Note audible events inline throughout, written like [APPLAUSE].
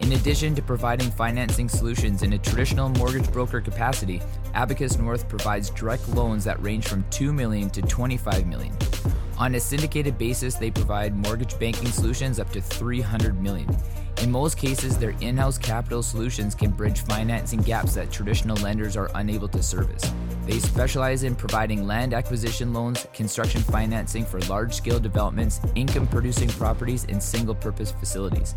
In addition to providing financing solutions in a traditional mortgage broker capacity, Abacus North provides direct loans that range from 2 million to 25 million. On a syndicated basis, they provide mortgage banking solutions up to 300 million. In most cases, their in-house capital solutions can bridge financing gaps that traditional lenders are unable to service. They specialize in providing land acquisition loans, construction financing for large scale developments, income producing properties, and single purpose facilities.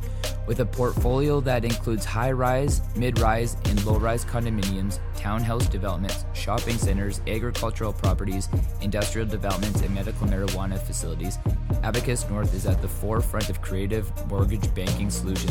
With a portfolio that includes high rise, mid rise, and low rise condominiums, townhouse developments, shopping centers, agricultural properties, industrial developments, and medical marijuana facilities, Abacus North is at the forefront of creative mortgage banking solutions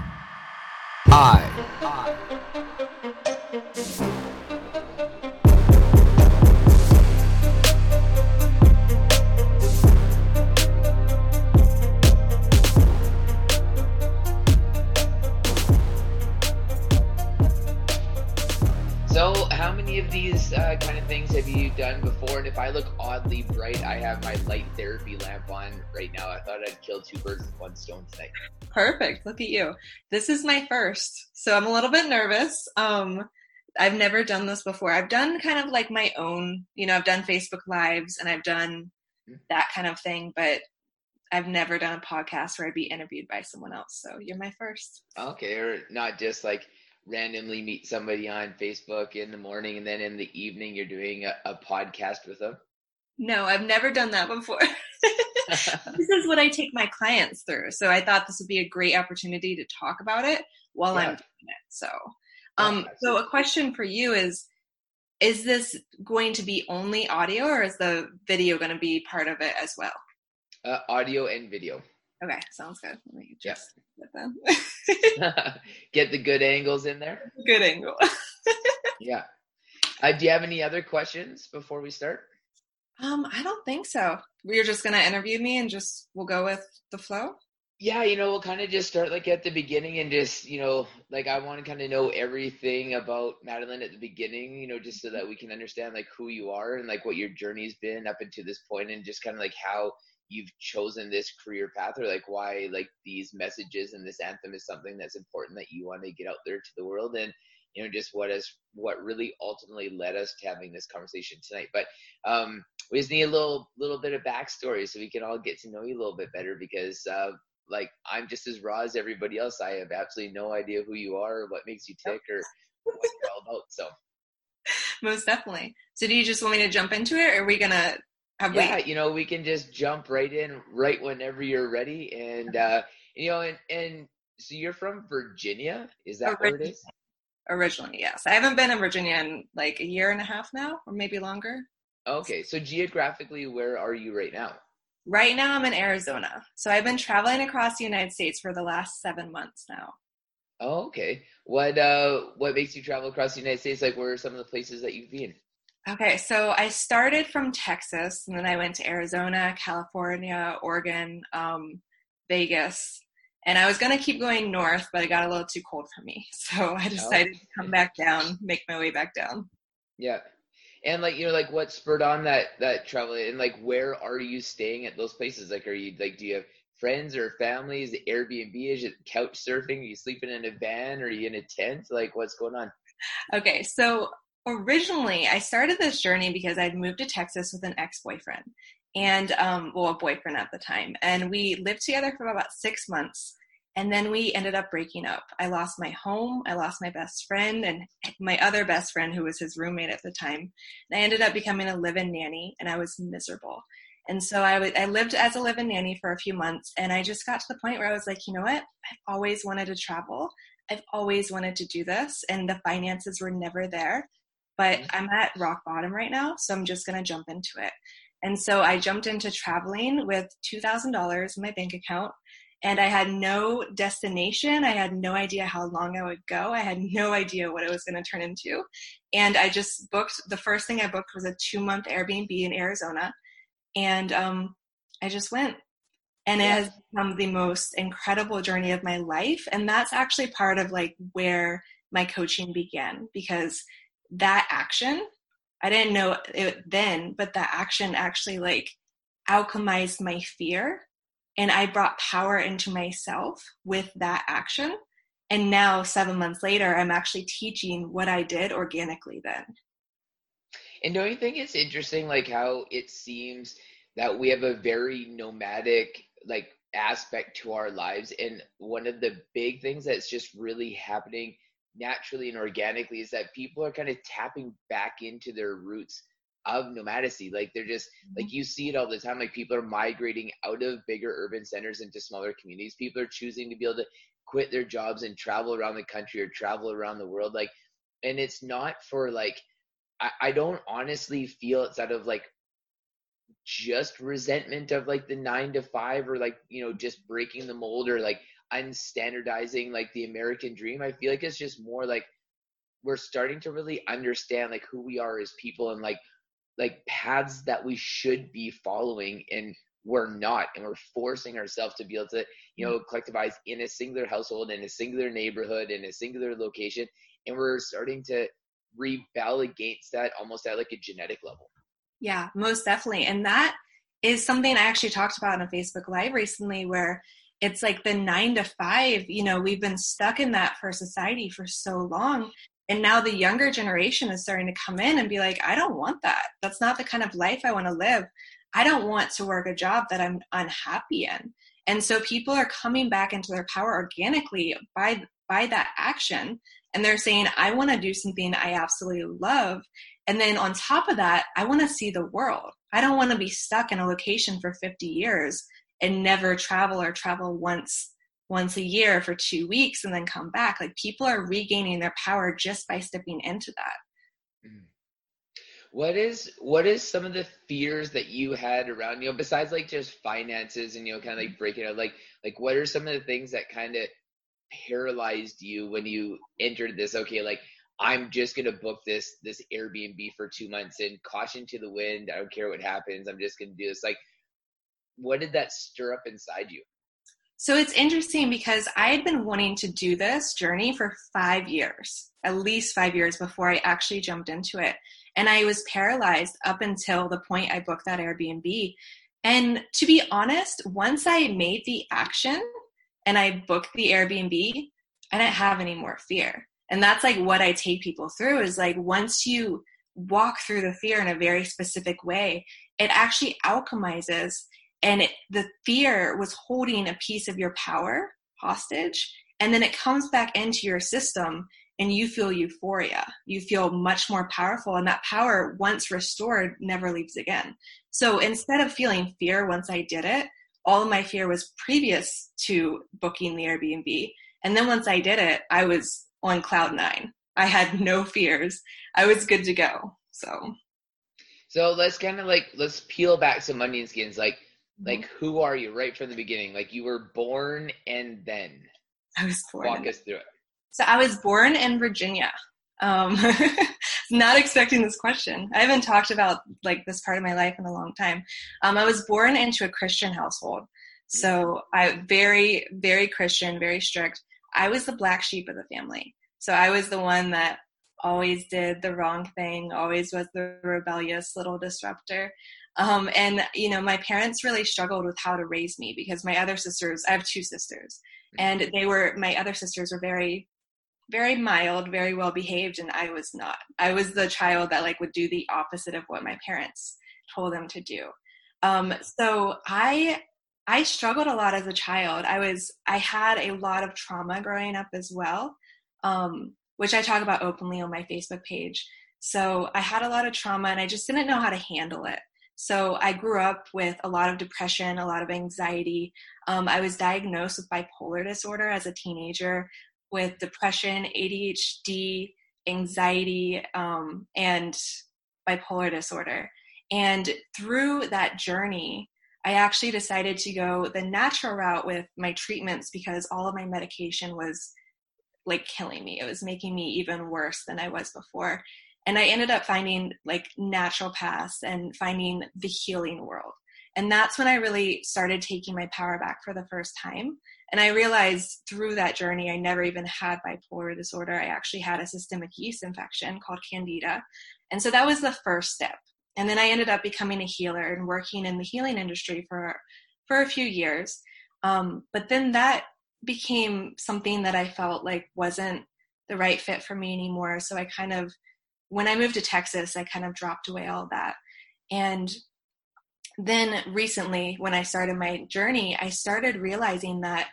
I. So, of these uh, kind of things have you done before? And if I look oddly bright, I have my light therapy lamp on right now. I thought I'd kill two birds with one stone tonight. Perfect. Look at you. This is my first, so I'm a little bit nervous. Um, I've never done this before. I've done kind of like my own, you know, I've done Facebook Lives and I've done that kind of thing, but I've never done a podcast where I'd be interviewed by someone else. So you're my first. Okay, or not just like randomly meet somebody on Facebook in the morning and then in the evening you're doing a, a podcast with them? No, I've never done that before. [LAUGHS] [LAUGHS] this is what I take my clients through. So I thought this would be a great opportunity to talk about it while yeah. I'm doing it. So, um, so a question for you is: Is this going to be only audio, or is the video going to be part of it as well? Uh, audio and video. Okay, sounds good. Let me just yeah. [LAUGHS] get the good angles in there. [LAUGHS] Good angle. [LAUGHS] yeah. Uh, do you have any other questions before we start? Um, I don't think so. We're just gonna interview me and just we'll go with the flow. Yeah, you know, we'll kind of just start like at the beginning and just, you know, like I want to kind of know everything about Madeline at the beginning, you know, just so that we can understand like who you are and like what your journey's been up until this point and just kind of like how you've chosen this career path or like why like these messages and this anthem is something that's important that you want to get out there to the world and you know just what is what really ultimately led us to having this conversation tonight but um we just need a little little bit of backstory so we can all get to know you a little bit better because uh like I'm just as raw as everybody else. I have absolutely no idea who you are, or what makes you tick, or what [LAUGHS] you're all about. So, most definitely. So, do you just want me to jump into it, or are we gonna have? Yeah, we- you know, we can just jump right in, right whenever you're ready, and uh, you know, and and so you're from Virginia, is that Originally. where it is? Originally, yes. I haven't been in Virginia in like a year and a half now, or maybe longer. Okay, so geographically, where are you right now? Right now, I'm in Arizona. So I've been traveling across the United States for the last seven months now. Oh, okay. What uh, what makes you travel across the United States? Like, where are some of the places that you've been? Okay, so I started from Texas, and then I went to Arizona, California, Oregon, um, Vegas, and I was gonna keep going north, but it got a little too cold for me, [LAUGHS] so I decided oh. to come back down, make my way back down. Yeah and like you know like what spurred on that that travel and like where are you staying at those places? Like are you like do you have friends or families airbnb? Is it couch surfing? Are you sleeping in a van? Or are you in a tent? Like what's going on? Okay so originally i started this journey because i'd moved to texas with an ex-boyfriend and um well a boyfriend at the time and we lived together for about six months and then we ended up breaking up. I lost my home, I lost my best friend, and my other best friend, who was his roommate at the time. And I ended up becoming a live in nanny, and I was miserable. And so I, w- I lived as a live in nanny for a few months, and I just got to the point where I was like, you know what? I've always wanted to travel. I've always wanted to do this, and the finances were never there. But mm-hmm. I'm at rock bottom right now, so I'm just to jump into it. And so I jumped into traveling with $2,000 in my bank account and I had no destination. I had no idea how long I would go. I had no idea what it was going to turn into. And I just booked the first thing I booked was a two month Airbnb in Arizona. And um, I just went. And it has become the most incredible journey of my life. And that's actually part of like where my coaching began because that action, I didn't know it then, but that action actually like alchemized my fear and I brought power into myself with that action. And now, seven months later, I'm actually teaching what I did organically then. And don't you think it's interesting, like how it seems that we have a very nomadic, like aspect to our lives and one of the big things that's just really happening naturally and organically is that people are kind of tapping back into their roots of nomadacy. Like they're just like mm-hmm. you see it all the time. Like people are migrating out of bigger urban centers into smaller communities. People are choosing to be able to quit their jobs and travel around the country or travel around the world. Like, and it's not for like I, I don't honestly feel it's out of like just resentment of like the nine to five or like you know just breaking the mold or like unstandardizing like the American dream. I feel like it's just more like we're starting to really understand like who we are as people and like like paths that we should be following and we're not and we're forcing ourselves to be able to you know collectivize in a singular household in a singular neighborhood in a singular location and we're starting to rebel against that almost at like a genetic level yeah most definitely and that is something i actually talked about on a facebook live recently where it's like the nine to five you know we've been stuck in that for society for so long and now the younger generation is starting to come in and be like, I don't want that. That's not the kind of life I want to live. I don't want to work a job that I'm unhappy in. And so people are coming back into their power organically by by that action and they're saying I want to do something I absolutely love and then on top of that I want to see the world. I don't want to be stuck in a location for 50 years and never travel or travel once once a year for two weeks and then come back. Like people are regaining their power just by stepping into that. Mm. What is what is some of the fears that you had around you know besides like just finances and you know kind of like breaking out like like what are some of the things that kind of paralyzed you when you entered this okay like I'm just gonna book this this Airbnb for two months and caution to the wind I don't care what happens I'm just gonna do this like what did that stir up inside you So it's interesting because I had been wanting to do this journey for five years, at least five years before I actually jumped into it. And I was paralyzed up until the point I booked that Airbnb. And to be honest, once I made the action and I booked the Airbnb, I didn't have any more fear. And that's like what I take people through is like once you walk through the fear in a very specific way, it actually alchemizes and it, the fear was holding a piece of your power hostage and then it comes back into your system and you feel euphoria. You feel much more powerful and that power once restored never leaves again. So instead of feeling fear once i did it all of my fear was previous to booking the airbnb. And then once i did it i was on cloud nine. I had [LAUGHS] no fears. I was good to go. So so let's kind of like let's peel back some onion skins. Like like mm-hmm. who are you? Right from the beginning. Like you were born and then i was born walk us through it. So i was born in virginia. Um [LAUGHS] not expecting this question. I haven't talked about like this part of my life in a long time. Um, i was born into a christian household. So i very very christian very strict. I was the black sheep of the family. So i was the one that always did the wrong thing always was the rebellious little disruptor um, and you know, my parents really struggled with how to raise me because my other sisters, I have two sisters, and they were my other sisters were very very mild, very well behaved, and I was not. I was the child that like would do the opposite of what my parents told them to do. Um, so I I struggled a lot as a child. I was I had a lot of trauma growing up as well, um, which I talk about openly on my Facebook page. So I had a lot of trauma, and I just didn't know how to handle it. So I grew up with a lot of depression, a lot of anxiety. Um, I was diagnosed with bipolar disorder as a teenager with depression, ADHD, anxiety, um, and bipolar disorder. And through that journey, I actually decided to go the natural route with my treatments because all of my medication was like killing me. It was making me even worse than I was before and i ended up finding like natural paths and finding the healing world. And that's when i really started taking my power back for the first time. And i realized through that journey i never even had bipolar disorder. I actually had a systemic yeast infection called candida. And so that was the first step. And then i ended up becoming a healer and working in the healing industry for for a few years. Um, but then that became something that i felt like wasn't the right fit for me anymore. So i kind of when I moved to Texas, I kind of dropped away all that. And then recently, when I started my journey, I started realizing that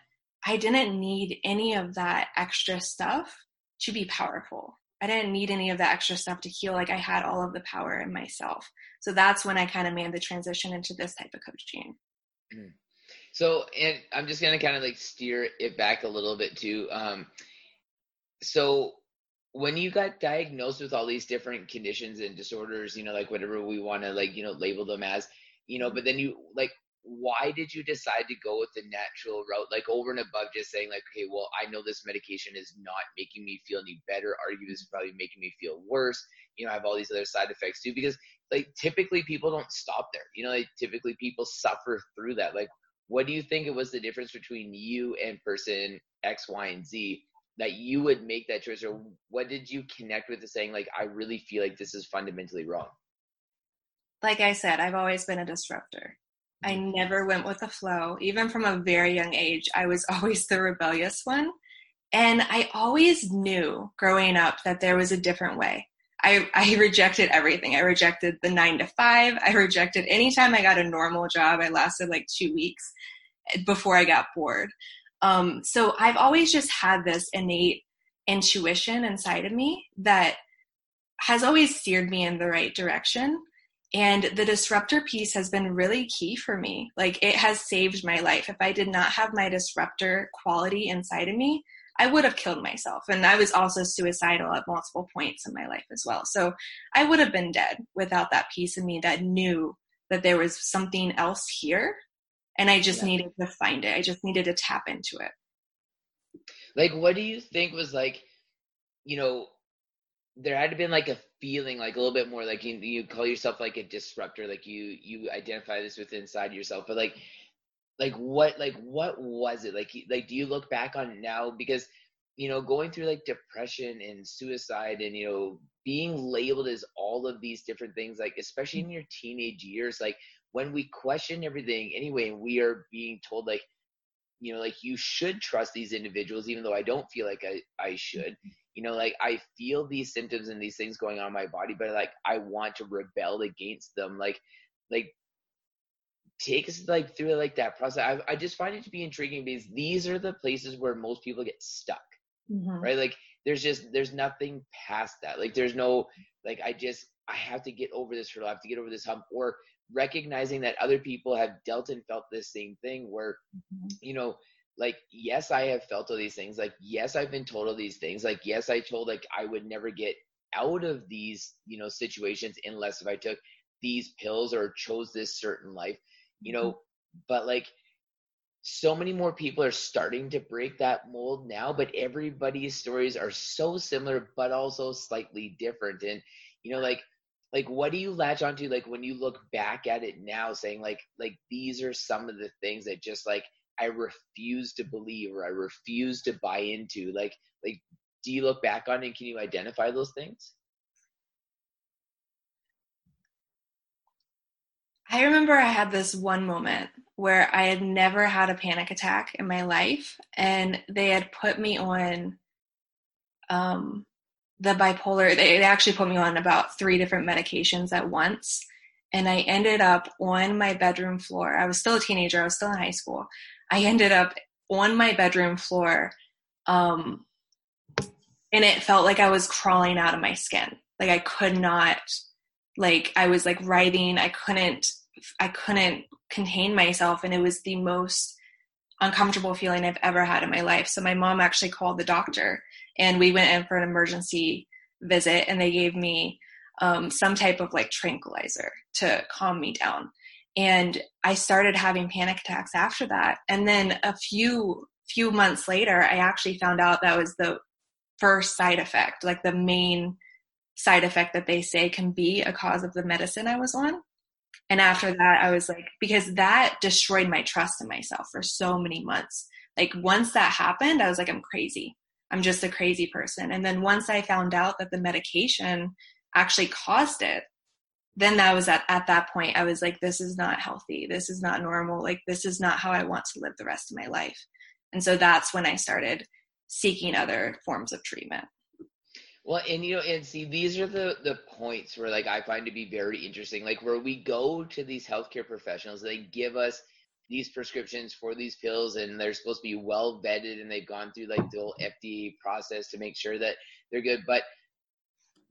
I didn't need any of that extra stuff to be powerful. I didn't need any of that extra stuff to heal. Like I had all of the power in myself. So that's when I kind of made the transition into this type of coaching. Mm. So, and I'm just going to kind of like steer it back a little bit too. Um, so when you got diagnosed with all these different conditions and disorders, you know, like whatever we want to like, you know, label them as, you know, but then you like, why did you decide to go with the natural route, like over and above just saying like, okay, well, I know this medication is not making me feel any better. Argue is probably making me feel worse. You know, I have all these other side effects too, because like typically people don't stop there. You know, like typically people suffer through that. Like, what do you think it was the difference between you and person X, Y, and Z that you would make that choice or what did you connect with the saying like i really feel like this is fundamentally wrong like i said i've always been a disruptor i mm-hmm. never went with the flow even from a very young age i was [LAUGHS] always the rebellious one and i always knew growing up that there was a different way I, [LAUGHS] I rejected everything. I rejected the nine to five. I rejected anytime I got a normal job. I lasted like two weeks before I got bored. Um, so I've always just had this innate intuition inside of me that has always steered me in the right direction. And the disruptor piece has been really key for me. Like it has saved my life. If I did not have my disruptor quality inside of me, I would have killed myself. And I was also suicidal at multiple points in my life as well. So I would have been dead without that piece of me that knew that there was something else here and I just yeah. needed to find it. I just needed to tap into it. Like, what do you think was like, you know, there had been like a feeling, like a little bit more, like you, you call yourself like a disruptor, like you you identify this with inside yourself, but like, like what like what was it like like do you look back on now because you know going through like depression and suicide and you know being labeled as all of these different things like especially mm. in your teenage years like when we question everything anyway and we are being told like you know like you should trust these individuals even though i don't feel like i i should. You know like i feel these symptoms and these things going on in my body but like i want to rebel against them. Like like take us like through like that process. I, I just find it to be intriguing because these are the places where most people get stuck mm-hmm. right? Like there's just there's nothing past that. Like there's no like i just i have to get over this hurdle i have to get over this hump or recognizing that other people have dealt and felt this same thing where mm-hmm. you know like yes i have felt all these things like yes i've been told all these things like yes i told like i would never get out of these you know situations unless if i took these pills or chose this certain life you know mm-hmm. but like so many more people are starting to break that mold now but everybody's stories are so similar but also slightly different and you know like like what do you latch onto like when you look back at it now saying like like these are some of the things that just like i refuse to believe or i refuse to buy into? Like like do you look back on it and can you identify those things? I remember i had this one moment where i had never had a panic attack in my life and they had put me on um the bipolar, they, actually put me on about three different medications at once. And I ended up on my bedroom floor. I was still a teenager, I was still in high school. I ended up on my bedroom floor. Um, and it felt like I was crawling out of my skin. Like I could not, like I was like writhing. I couldn't, I couldn't contain myself. And it was the most uncomfortable feeling I've ever had in my life. So my mom actually called the doctor and we went in for an emergency visit and they gave me um, some type of like tranquilizer to calm me down. And i started having panic attacks after that. And then a few few months later i actually found out that was the first side effect like the main side effect that they say can be a cause of the medicine i was on and after that i was like because that destroyed my trust in myself for so many months like once that happened i was like i'm crazy I'm just a crazy person. And then once I found out that the medication actually caused it, then that was at, at that point, I was like, this is not healthy. This is not normal. Like, this is not how I want to live the rest of my life. And so that's when I started seeking other forms of treatment. Well, and you know, and see, these are the the points where like I find to be very interesting. Like where we go to these healthcare professionals, they give us these prescriptions for these pills and they're supposed to be well vetted and they've gone through like the whole FDA process to make sure that they're good. But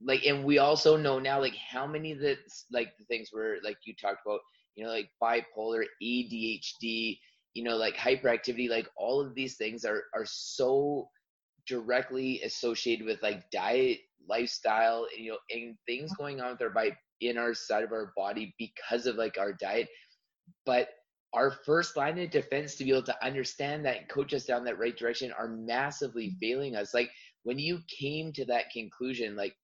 like, and we also know now like how many of the like the things where like you talked about, you know, like bipolar, ADHD, you know, like hyperactivity, like all of these things are are so directly associated with like diet, lifestyle, and, you know, and things going on with our body in our side of our body because of like our diet. But our first line of defense to be able to understand that and coach us down that right direction are massively mm-hmm. failing us. Like when you came to that conclusion, like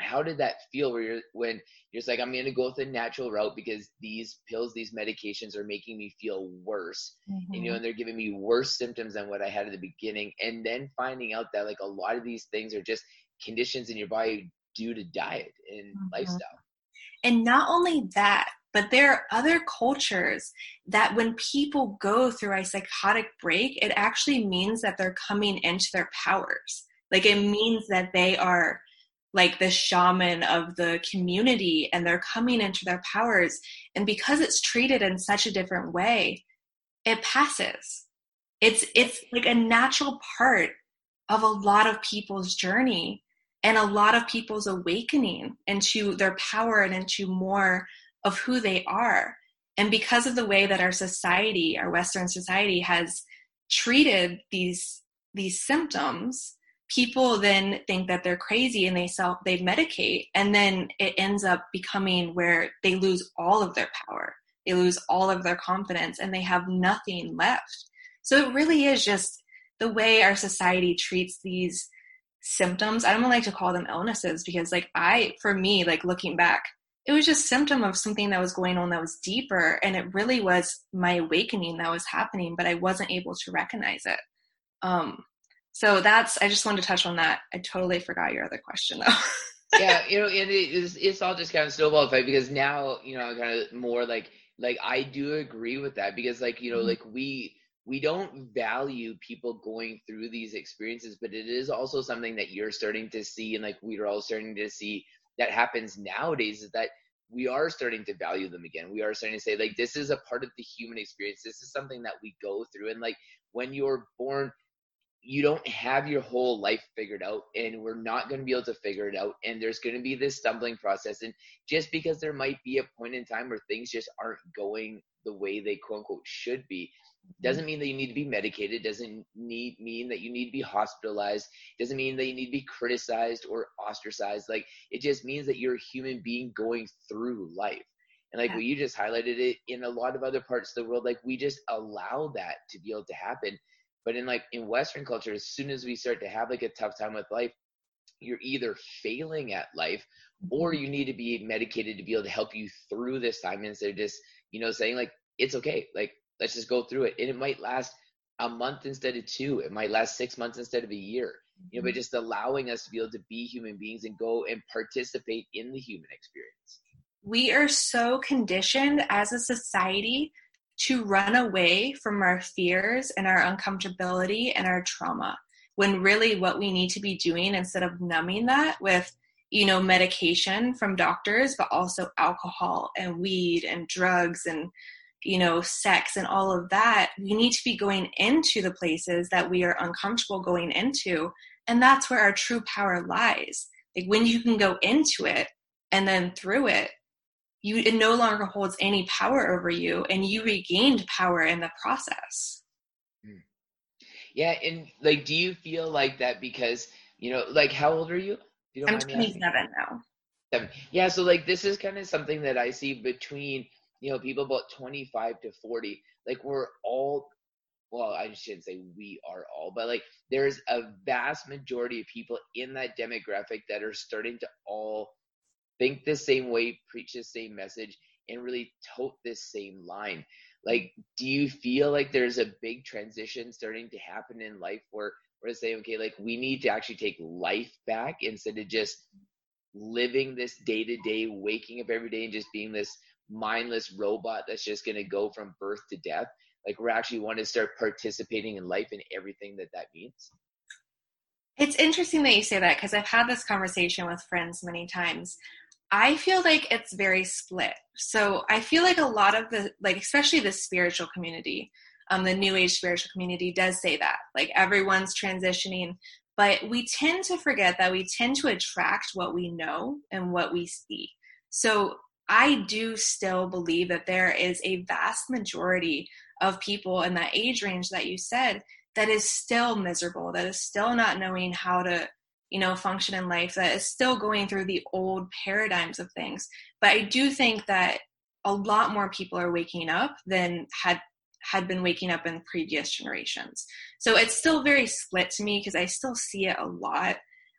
how did that feel where you're when you're just like i'm going to go with the natural route because these pills these medications are making me feel worse mm-hmm. and you know and they're giving me worse symptoms than what i had at the beginning and then finding out that like a lot of these things are just conditions in your body due to diet and mm-hmm. lifestyle and not only that but there are other cultures that when people go through a psychotic break, it actually means that they're coming into their powers. Like it means that they are like the shaman of the community and they're coming into their powers. And because it's treated in such a different way, it passes. It's it's like a natural part of a lot of people's journey and a lot of people's awakening into their power and into more of who they are. And because of the way that our society, our Western society, has treated these these symptoms, people then think that they're crazy and they self they medicate, and then it ends up becoming where they lose all of their power, they lose all of their confidence, and they have nothing left. So it really is just the way our society treats these symptoms. I don't like to call them illnesses because, like, I, for me, like looking back, it was just symptom of something that was going on that was deeper and it really was my awakening that was happening but i wasn't able to recognize it um so that's i just wanted to touch on that i totally forgot your other question though [LAUGHS] yeah you know and it's, it's all just kind of snowball effect because now you know kind of more like like i do agree with that because like you know mm-hmm. like we we don't value people going through these experiences but it is also something that you're starting to see and like we're all starting to see that happens nowadays is that we are starting to value them again. We are starting to say, like, this is a part of the human experience. This is something that we go through. And like when you're born, you don't have your whole life figured out, and we're not going to be able to figure it out. And there's going to be this stumbling process. And just because there might be a point in time where things just aren't going the way they quote unquote should be, mm-hmm. doesn't mean that you need to be medicated doesn't need mean that you need to be hospitalized doesn't mean that you need to be criticized or ostracized like it just means that you're a human being going through life and like yeah. what you just highlighted it in a lot of other parts of the world like we just allow that to be able to happen but in like in western culture as soon as we start to have like a tough time with life you're either failing at life or mm-hmm. you need to be medicated to be able to help you through this time instead of just you know saying like it's okay. Like let's just go through it. And it might last a month instead of two. It might last six months instead of a year. You know but mm-hmm. just allowing us to be able to be human beings and go and participate in the human experience. We are so conditioned as a society to run away from our fears and our uncomfortability and our trauma when really what we need to be doing instead of numbing that with you know medication from doctors but also alcohol and weed and drugs and you know, sex and all of that, we need to be going into the places that we are uncomfortable going into. And that's where our true power lies. Like when you can go into it and then through it, you it no longer holds any power over you and you regained power in the process. Hmm. Yeah, and like do you feel like that because, you know, like how old are you? you I'm 27 now. Seven. Yeah, so like this is kind of something that I see between you know, people about 25 to 40, like we're all, well, I shouldn't say we are all, but like there's a vast majority of people in that demographic that are starting to all think the same way, preach the same message, and really tote this same line. Like, do you feel like there's a big transition starting to happen in life where we're saying, okay, like we need to actually take life back instead of just living this day to day, waking up every day and just being this mindless robot that's just going to go from birth to death. Like we're actually want to start participating in life and everything that that means. It's interesting that you say that because I've had this conversation with friends many times. I feel like it's very split. So I feel like a lot of the, like, especially the spiritual community, um, the new age spiritual community does say that. Like everyone's transitioning, but we tend to forget that we tend to attract what we know and what we see. So I do still believe that there is a vast majority of people in that age range that you said that is still miserable, that is still not knowing how to, you know, function in life, that is still going through the old paradigms of things. But I do think that a lot more people are waking up than had had been waking up in previous generations. So it's still very split to me because I still see it a lot.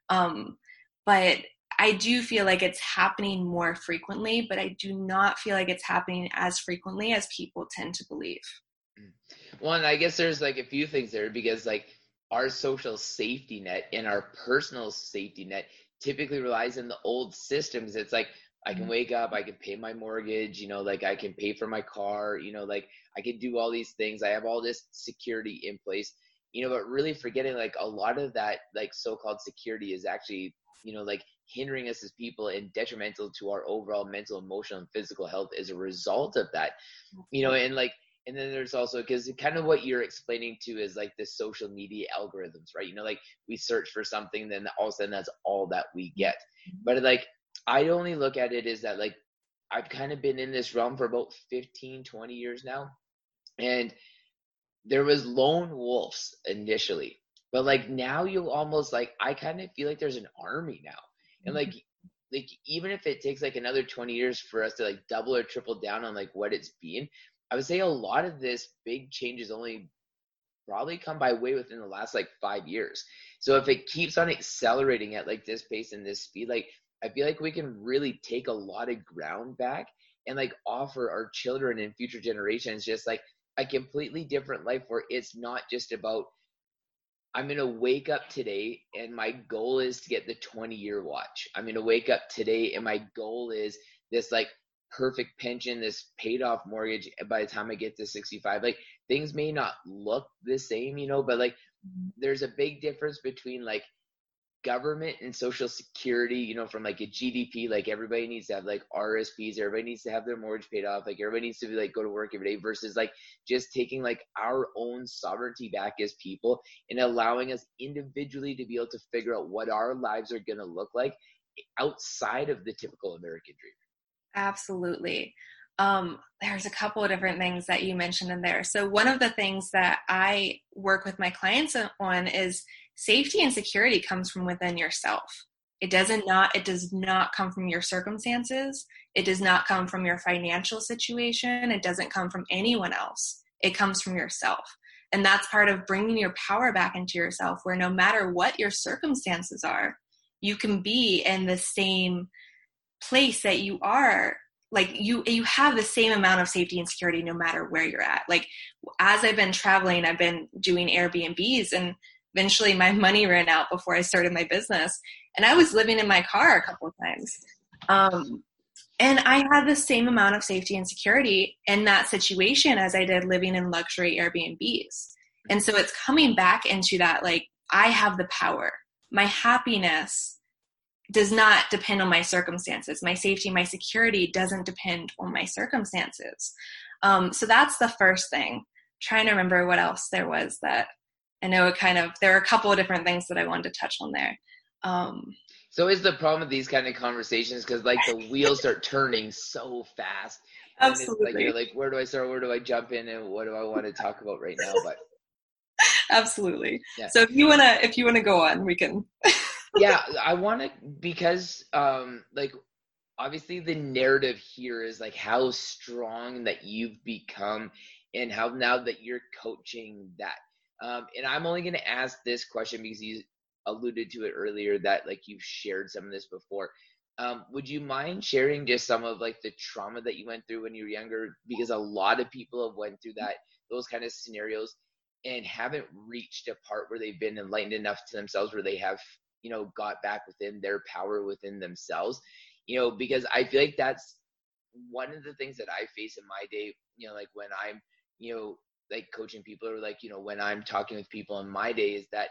Um, but I do feel like it's happening more frequently, but I do not feel like it's happening as frequently as people tend to believe. Mm. Well, and I guess there's like a few things there because like our social safety net and our personal safety net typically relies on the old systems. It's like I can mm-hmm. wake up, I can pay my mortgage, you know, like I can pay for my car, you know, like I can do all these things. I have all this security in place, you know, but really forgetting like a lot of that like so-called security is actually, you know, like hindering us as people and detrimental to our overall mental, emotional, and physical health as a result of that. You know, and like, and then there's also because kind of what you're explaining to is like the social media algorithms, right? You know, like we search for something, then all of a sudden that's all that we get. Mm-hmm. But like, I only look at it is that like I've kind of been in this realm for about 15, 20 years now. And there was lone wolves initially. But like now you almost like I kind of feel like there's an army now and like like even if it takes like another 20 years for us to like double or triple down on like what it's been i would say a lot of this big changes only probably come by way within the last like five years so if it keeps on accelerating at like this pace and this speed like I feel like we can really take a lot of ground back and like offer our children and future generations just like a completely different life where it's not just about I'm going to wake up today and my goal is to get the 20 year watch. I'm going to wake up today and my goal is this like perfect pension, this paid off mortgage eh, by the time I get to 65. Like things may not look the same, you know, but like there's a big difference between like government and social security, you know, from like a GDP, like everybody needs to have like RSPs, everybody needs to have their mortgage paid off, like everybody needs to be like go to work every day versus like just taking like our own sovereignty back as people and allowing us individually to be able to figure out what our lives are going to look like outside of the typical American dream. Absolutely. Um, there's a couple of different things that you mentioned in there. So one of the things that I work with my clients on is safety and security comes from within yourself. It doesn't not it does not come from your circumstances. It does not come from your financial situation. It doesn't come from anyone else. It comes from yourself. And that's part of bringing your power back into yourself where no matter what your circumstances are you can be in the same place that you are like you you have the same amount of safety and security no matter where you're at like as i've been traveling i've been doing airbnbs and eventually my [LAUGHS] money ran out before I started my business. And I was living in my car a couple of times. Um, and I had the same amount of safety and security in that situation as I did living in luxury Airbnbs. And so it's coming back into that like, I have the power. My happiness does not depend on my circumstances. My safety, my security doesn't depend on my circumstances. Um, so that's the first thing. I'm trying to remember what else there was that I know it kind of there are a couple of different things that I wanted to touch on there. Um, so is the problem with these kind of conversations because like the wheels start turning so fast. Absolutely. like you're like, where do I start? Where do I jump in? And what do I want to talk about right now? But [LAUGHS] absolutely. Yeah. So if you wanna if you wanna go on, we can. [LAUGHS] yeah, I want to because um like obviously the narrative here is like how strong that you've become and how now that you're coaching that um, and I'm only going to ask this question because you alluded to it earlier that like you've shared some of this before. Um, would you mind sharing just some of like the trauma that you went through when you were younger? Because a lot of people have went through that, those kind of scenarios, and haven't reached a part where they've been enlightened enough to themselves where they have, you know, got back within their power within themselves. You know, because I feel like that's one of the things that I face in my day. You know, like when I'm, you know, like coaching people or like you know when i'm talking with people in my day is that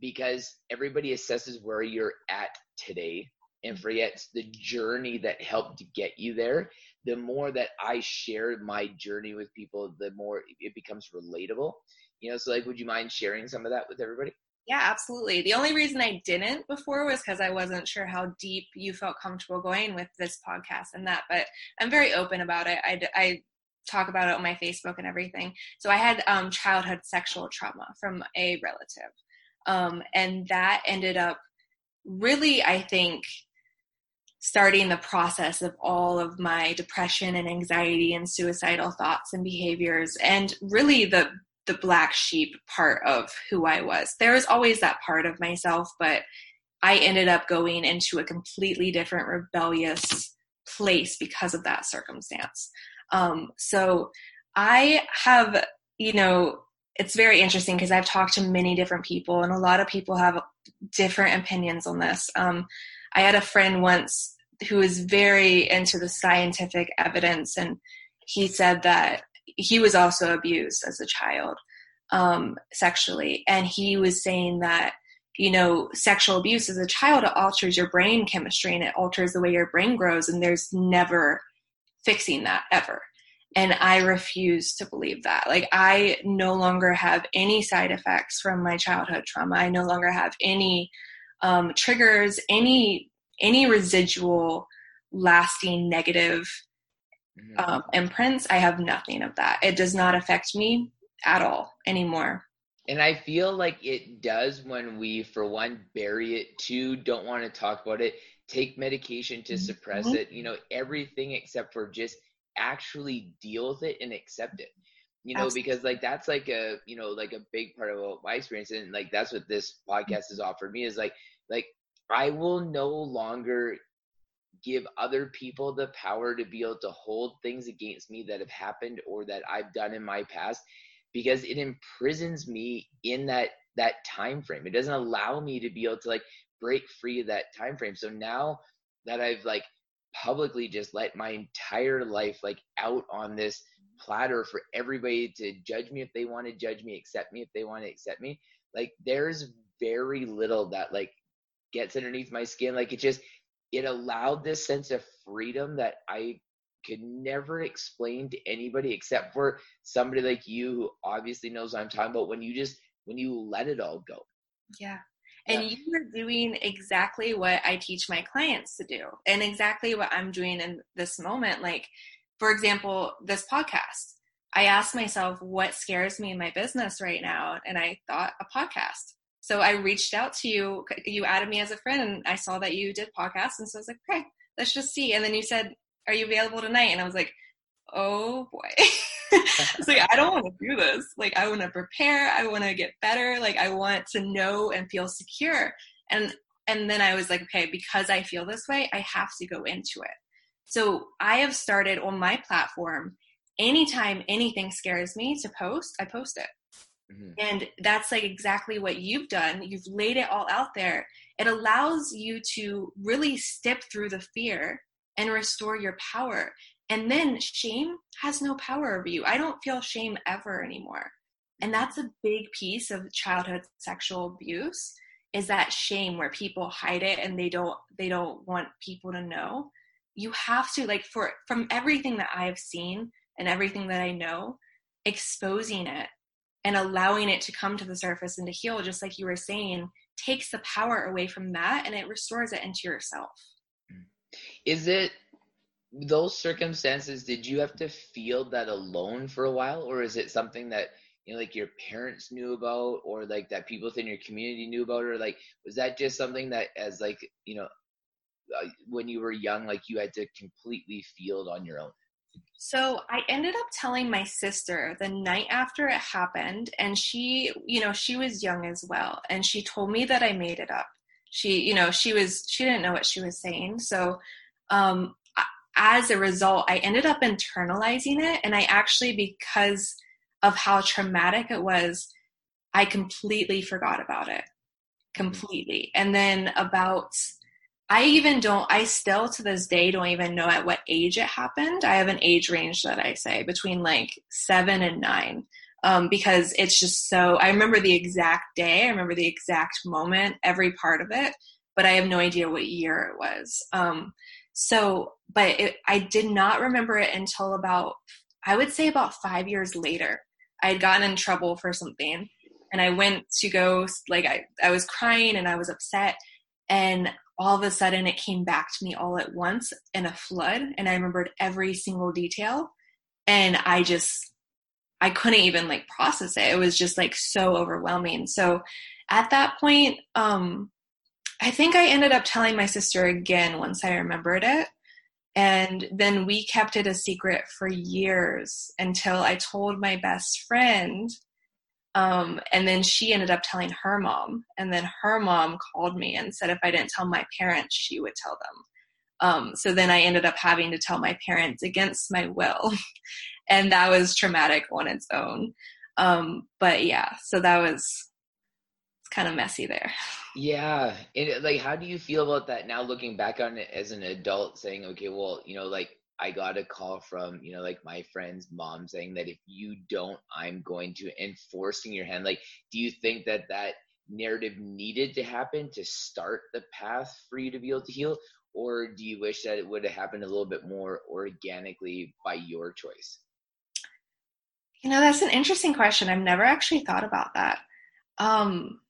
because everybody assesses where you're at today and mm-hmm. forgets the journey that helped to get you there the more that i share my journey with people the more it becomes relatable you know so like would you mind sharing some of that with everybody yeah absolutely the only reason i didn't before was because i wasn't sure how deep you felt comfortable going with this podcast and that but i'm very open about it i, I talk about it on my Facebook and everything. So I had um, childhood sexual trauma from a relative. Um, and that ended up really, I think, starting the process of all of my depression and anxiety and suicidal thoughts and behaviors and really the the black sheep part of who I was. There was always that part of myself, but I ended up going into a completely different rebellious place because of that circumstance. Um, so I have, you know, it's very interesting because I've talked to many different people, and a lot of people have different opinions on this. Um, I had a friend once who was very into the scientific evidence, and he said that he was also abused as a child um, sexually, and he was saying that you know sexual abuse as a child it alters your brain chemistry and it alters the way your brain grows, and there's never fixing that ever. And I refuse to believe that. Like, I no longer have any side effects from my childhood trauma. I no longer have any um, triggers, any any residual lasting negative. Um, imprints. I have nothing of that. It does not affect me at all anymore. And I feel like it does when we, for one, bury it. Two, don't want to talk about it. Take medication to suppress mm-hmm. it. You know, everything except for just actually deal with it and accept it you know Absolutely. because like that's like a you know like a big part of my experience and like that's what this podcast has offered me is like like i will no longer give other people the power to be able to hold things against me that have happened or that I've done in my past because it imprisons me in that that time frame. It doesn't allow me to be able to like break free of that time frame. So now that I've like publicly just let my entire life like out on this platter for everybody to judge me if they want to judge me, accept me if they want to accept me, like there's very little that like gets underneath my skin. Like it just it allowed this sense of freedom that I could never explain to anybody except for somebody like you who obviously knows what I'm talking about when you just when you let it all go. Yeah. And yeah. you are doing exactly what I teach my clients to do and exactly what I'm doing in this moment. Like, for example, this podcast. I asked myself, what scares me in my business right now? And I thought a podcast. So I reached out to you. You added me as a friend, and I saw that you did podcasts. And so I was like, okay, let's just see. And then you said, are you available tonight? And I was like, oh boy. [LAUGHS] it's like, I don't want to do this. Like, I want to prepare. I want to get better. Like, I want to know and feel secure. And, and then I was like, okay, because I feel this way, I have to go into it. So I have started on my platform. Anytime anything scares me to post, I post it. Mm-hmm. And that's like exactly what you've done. You've laid it all out there. It allows you to really step through the fear and restore your power. And then shame has no power over you. I don't feel shame ever anymore. And that's a big piece of childhood sexual abuse is that shame where people hide it and they don't they don't want people to know. You have to like for from everything that I've seen and everything that I know, exposing it and allowing it to come to the surface and to heal just like you were saying takes the power away from that and it restores it into yourself. Is it those circumstances did you have to feel that alone for a while? Or is it something that you know like your parents knew about or like that people within your community knew about? Or like was that just something that as like you know uh, when you were young like you had to completely feel it on your own so I ended up telling my sister the night after it happened, and she, you know, she was young as well, and she told me that I made it up. She, you know, she was, she didn't know what she was saying. So um, as a result, I ended up internalizing it. And I actually, because of how traumatic it was, I completely forgot about it. Completely. And then about, I even don't, I still to this day don't even know at what age it happened. I have an age range that I say between like seven and nine. Um, because it's just so, I remember the exact day, I remember the exact moment, every part of it, but I have no idea what year it was. Um, so, but it, I did not remember it until about, I would say about five years later. I had gotten in trouble for something and I went to go, like, I, I was crying and I was upset. And all of a sudden it came back to me all at once in a flood. And I remembered every single detail. And I just, I couldn't even like process it. It was just like so overwhelming. So at that point, um, I think I ended up telling my sister again once I remembered it. And then we kept it a secret for years until I told my best friend. Um, and then she ended up telling her mom. And then her mom called me and said if I didn't tell my parents, she would tell them. Um, so then I ended up having to tell my parents against my will. [LAUGHS] and that was traumatic on its own. Um, but yeah, so that was kind of messy there. Yeah. And like, how do you feel about that now looking back on it as an adult saying, okay, well, you know, like I got a call from, you know, like my friend's mom saying that if you don't, I'm going to enforcing your hand. Like, do you think that that narrative needed to happen to start the path for you to be able to heal? Or do you wish that it would have happened a little bit more organically by your choice? You know, that's an interesting question. I've never actually thought about that. Um,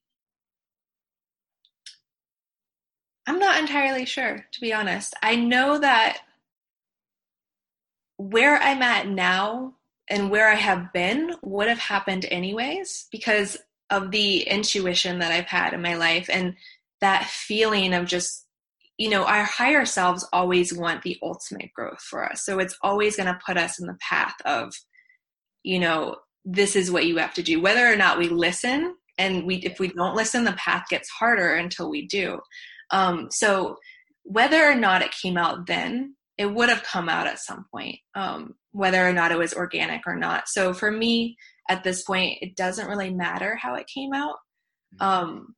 I'm not entirely sure, to be honest. I know that where I'm at now and where I have been would have happened anyways because of the intuition that I've had in my life and that feeling of just, you know, our higher selves always want the ultimate growth for us. So it's always going to put us in the path of, you know, this is what you have to do. Whether or not we listen, and we if we don't listen, the path gets harder until we do. Um, so whether or not it came out then, it would have come out at some point, um, whether or not it was organic or not. So for me, at this point, it doesn't really matter how it came out. Mm-hmm. Um,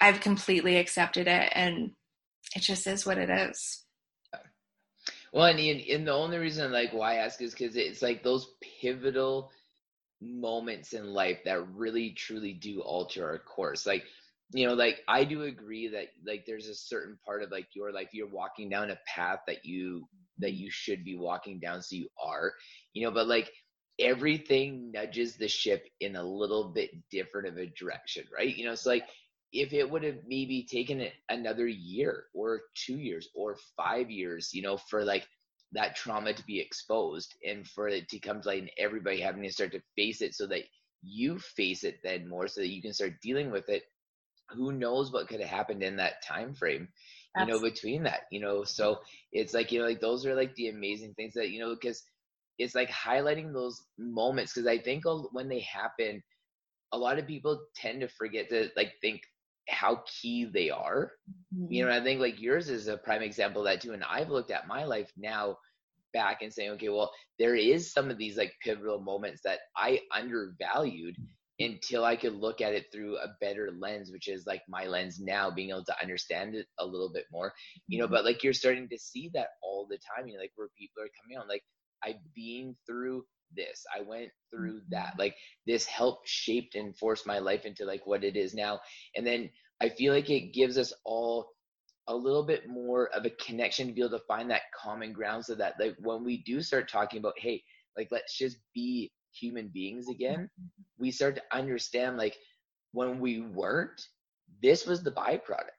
I've completely accepted it, and it just is what it is. Well, and, and the only reason like why I ask is because it's like those pivotal moments in life that really truly do alter our course. Like, you know, like I do agree that like there's a certain part of like your life you're walking down a path that you that you should be walking down, so you are, you know, but like everything nudges the ship in a little bit different of a direction, right? You know, it's like if it would have maybe taken it another year or two years or five years, you know, for like that trauma to be exposed and for it to come to light and everybody having to start to face it so that you face it then more so that you can start dealing with it who knows what could have happened in that time frame you Absolutely. know between that you know so it's like you know like those are like the amazing things that you know because it's like highlighting those moments because i think when they happen a lot of people tend to forget to like think how key they are. Mm-hmm. You know, I think like yours is a prime example of that too. And I've looked at my life now back and saying, okay, well, there is some of these like pivotal moments that I undervalued until I could look at it through a better lens, which is like my lens now, being able to understand it a little bit more, you know, mm-hmm. but like you're starting to see that all the time, you know, like where people are coming on, like I've been through this i went through that mm-hmm. like this helped shaped and forced my life into like what it is now and then i feel like it gives us all a little bit more of a connection to be able to find that common ground so that like when we do start talking about hey like let's just be human beings again mm-hmm. we start to understand like when we weren't this was the byproduct.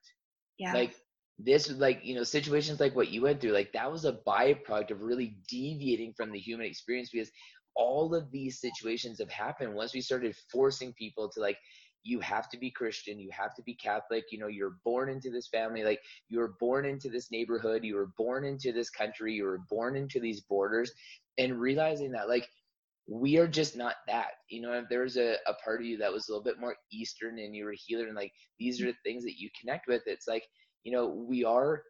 Yeah. Like this like you know situations like what you went through like that was a byproduct of really deviating from the human experience because all of these situations have happened. Once we started forcing people to like you have to be christian you have to be catholic you know you're born into this family like you were born into this neighborhood you were born into this country you were born into these borders and realizing that like we are just not that you know if there's a, a part of you that was a little bit more eastern and you were healer and like these are the things that you connect with it's like you know we are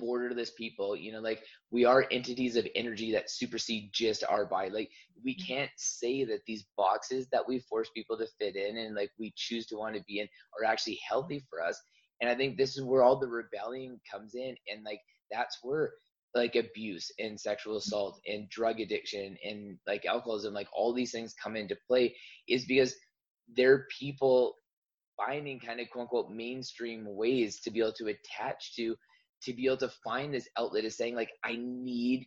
borderless people you know like we are entities of energy that supersede just our body like we mm-hmm. can't say that these boxes that we force people to fit in and like we choose to want to be in are actually healthy for us and i think this is where all the rebellion comes in and like that's where like abuse and sexual mm-hmm. assault and drug addiction and like alcoholism like all these things come into play is because they're people finding kind of quote unquote mainstream ways to be able to attach to to be able to find this outlet is saying like i need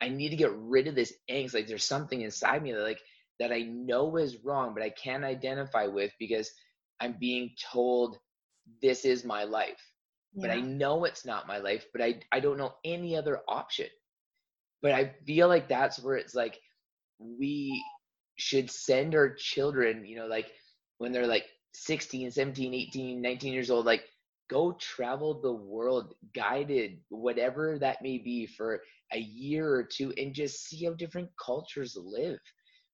i need to get rid of this angst like there's something inside me that like that i know is wrong but i can't identify with because i'm being told this is my life yeah. but i know it's not my life but i i don't know any other option. But i feel like that's where it's like we should send our children you know like when they're like 16 17 18 19 years old like go travel the world guided whatever that may be for a year or two and just see how different cultures live.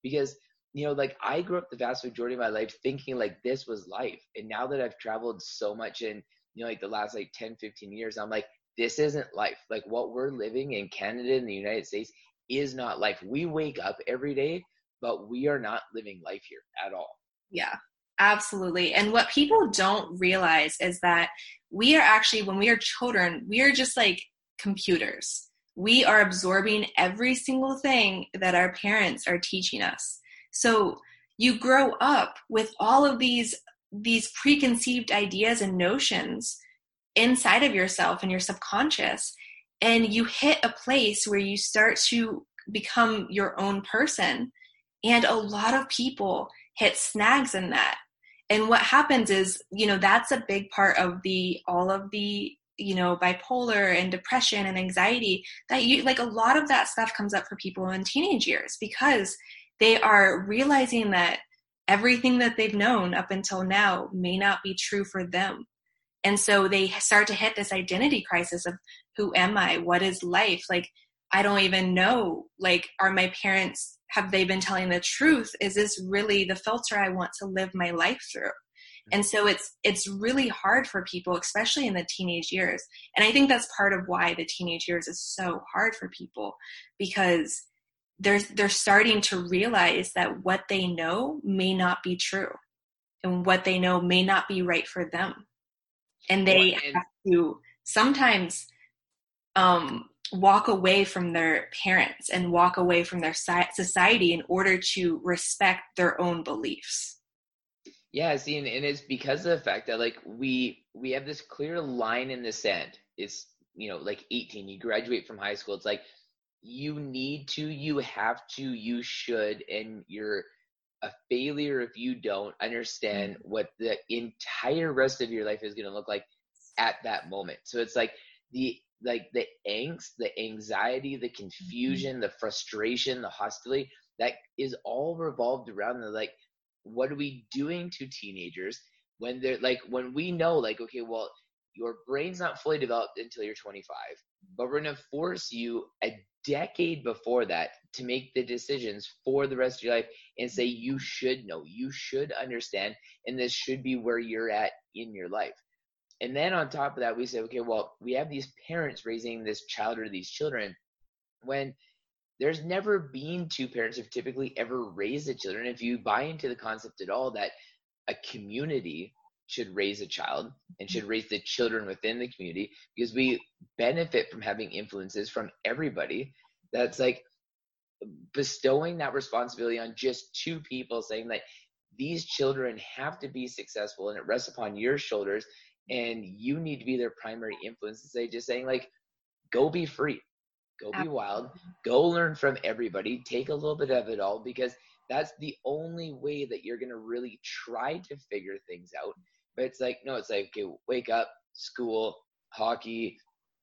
Because you know like i grew up the vast majority of my life thinking like this was life. And now that i've traveled so much in you know like the last like 10 15 years i'm like this isn't life like what we're living in canada and the united states is not life we wake up every day but we are not living life here at all yeah Absolutely. And what people don't realize is that we are actually, when we are children, we are just like computers. We are absorbing every single thing that our parents are teaching us. So you grow up with all of these these preconceived ideas and notions inside of yourself and your subconscious and you hit a place where you start to become your own person. And a lot of people hit snags in that. And what happens is you know that's a big part of the all of the you know bipolar and depression and anxiety that you like a lot of that stuff comes up for people in teenage years because they are realizing that everything that they've known up until now may not be true for them. And so they start to hit this identity crisis of who am i? What is life? Like i don't even know. Like are my parents have they been telling the truth? Is this really the filter i want to live my life through? And so it's it's really hard for people especially in the teenage years. And i think that's part of why the teenage years is so hard for people because they're they're starting to realize that what they know may not be true and what they know may not be right for them. And they have to sometimes um, walk away from their parents and walk away from their society in order to respect their own beliefs. Yeah see and, and it's because of the fact that like we we have this clear line in the sand. It's you know like 18 you graduate from high school it's like you need to you have to you should and you're a failure if you don't understand mm-hmm. what the entire rest of your life is going to look like at that moment so it's like the like the angst the anxiety the mm-hmm. confusion the frustration the hostility that is all revolved around the like what are we doing to teenagers when they're like when we know like okay well your brain's not fully developed until you're 25 but we're going to force you a decade before that to make the decisions for the rest of your life and say you should know you should understand and this should be where you're at in your life. And then on top of that we say okay well we have these parents raising this child or these children when there's never been two parents who've typically ever raised the children. If you buy into the concept at all that a community should raise a child and should mm-hmm. raise the children within the community because we benefit from having influences from everybody. That's like bestowing that responsibility on just two people saying that these children have to be successful and it rests upon your shoulders and you need to be their primary influence say just saying like go be free go be wild go learn from everybody take a little bit of it all because that's the only way that you're going to really try to figure things out but it's like, no, it's like, okay, wake up, school, hockey,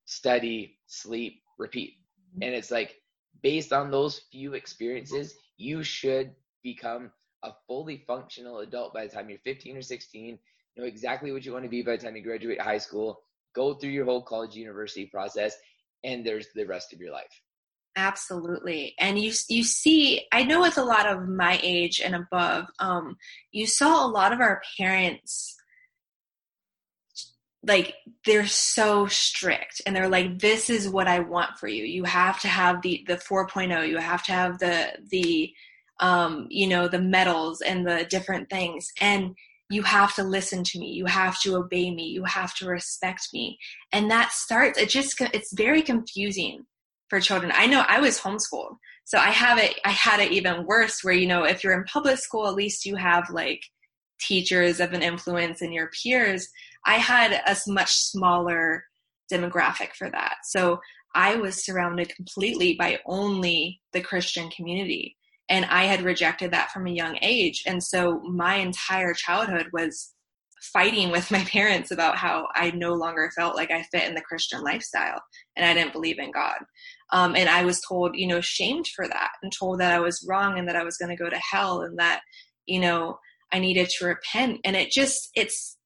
study, sleep, repeat. Mm-hmm. And it's like, based on those few experiences, you should become a fully functional adult by the time you're 15 or 16, know exactly what you want to be by the time you graduate high school, go through your whole college university process, and there's the rest of your life. Absolutely. And you you see, I know with a lot of my age and above, um, you saw a lot of our parents like they're so strict and they're like this is what i want for you. You have to have the the 4.0 you have to have the the um you know the medals and the different things. And you have to listen to me. You have to obey me. You have to respect me. And that starts it just it's very confusing for children. I know i was homeschooled so i have it i had it even worse where you know if you're in public school at least you have like teachers of an influence and your peers I had a much smaller demographic for that. So I was surrounded completely by only the Christian community. And I had rejected that from a young age. And so my entire childhood was fighting with my [LAUGHS] parents about how I no longer felt like I fit in the Christian lifestyle and I didn't believe in God. Um, and I was told, you know, shamed for that and told that I was wrong and that I was going to go to hell and that, you know, I needed to repent. And it just, it's,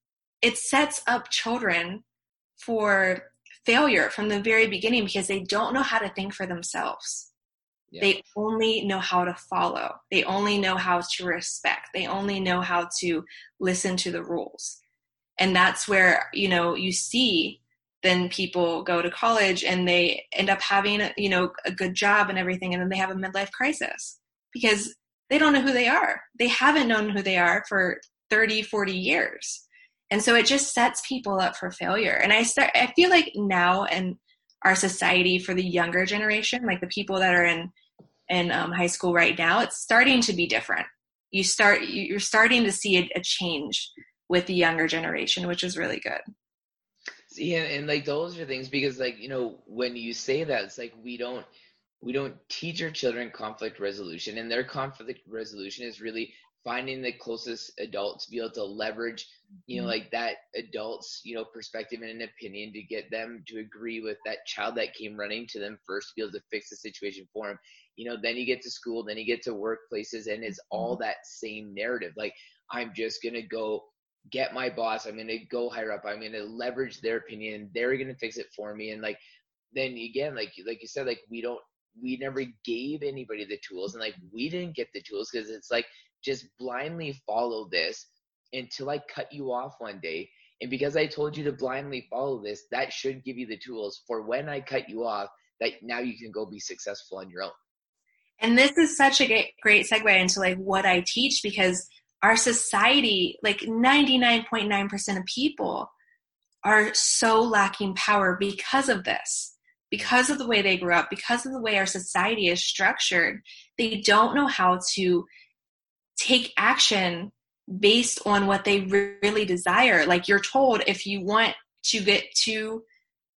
it sets up children for failure from the very beginning because they don't know how to think for themselves. Yeah. They only know how to follow. They only know how to respect. They only know how to listen to the rules. And that's where, you know, you see then people go to college and they end up having, you know, a good job and everything and then they have a midlife crisis because they don't know who they are. They haven't known who they are for 30, 40 years and so it just sets people up for failure. And i start i feel like now in our society for the younger generation like the people that are in in um, high school right now it's starting to be different. You start you're starting to see a, a change with the younger generation which is really good. See and, and like those are things because like you know when you say that it's like we don't we don't teach our children conflict resolution and their conflict resolution is really finding the closest adult to be able to leverage you know mm-hmm. like that adult's you know perspective and an opinion to get them to agree with that child that came running to them first to be able to fix the situation for them you know then you get to school then you get to workplaces and it's all mm-hmm. that same narrative like i'm just gonna go get my boss i'm gonna go higher up i'm gonna leverage their opinion they're gonna fix it for me and like then again like like you said like we don't we never gave anybody the tools and like we didn't get the tools because it's like just blindly follow this until I cut you off one day. And because I told you to blindly follow this, that should give you the tools for when I cut you off, that now you can go be successful on your own. And this is such a great segue into like what I teach because our society, like 99.9% of people, are so lacking power because of this, because of the way they grew up, because of the way our society is structured. They don't know how to take action based on what they really desire. Like you're told if you want to get to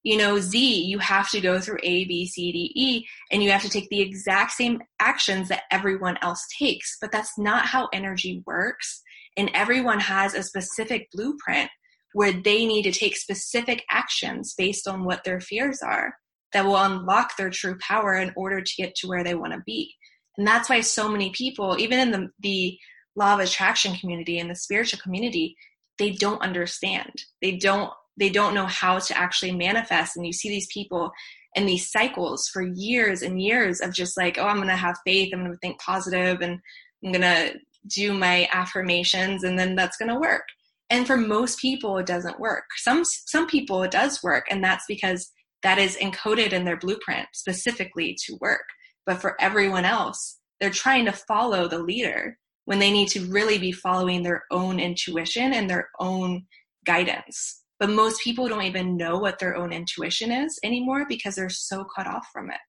you know, Z, you have to go through A, B, C, D, E, and you have to take the exact same actions that everyone else takes. But that's not how energy works. And everyone has a specific blueprint where they need to take specific actions based on what their fears are that will unlock their true power in order to get to where they want to be. And that's why so many people, even in the, the law of attraction community and the spiritual community, they don't understand. They don't they don't know how to actually manifest. And you see these people in these cycles for years and years of just like oh i'm to have faith i'm to think positive and i'm to do my affirmations and then that's to work. And for most people it doesn't work. Some some people it does work and that's because that is encoded in their blueprint specifically to work but for everyone else they're trying to follow the leader when they need to really be following their own intuition and their own guidance. But most people don't even know what their own intuition is anymore because they're so cut off from it.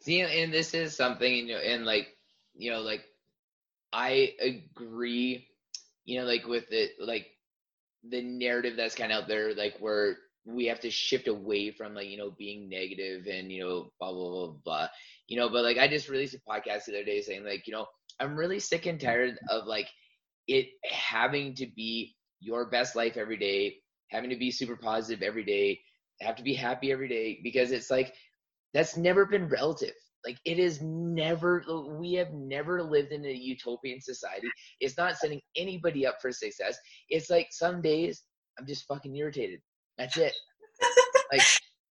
See and this is something you know and like you know like i agree you know like with it like the narrative that's kind of out there like where we have to shift away from like you know being negative and you know blah blah blah blah you know but like i just released a podcast the other day saying like you know i'm really sick and tired of like it having to be your best life every day having to be super positive every day, have to be happy every day because it's like that's never been relative. Like it is never we have never lived in a utopian society. It's not setting anybody up for success. It's like some days I'm just fucking irritated. That's it. like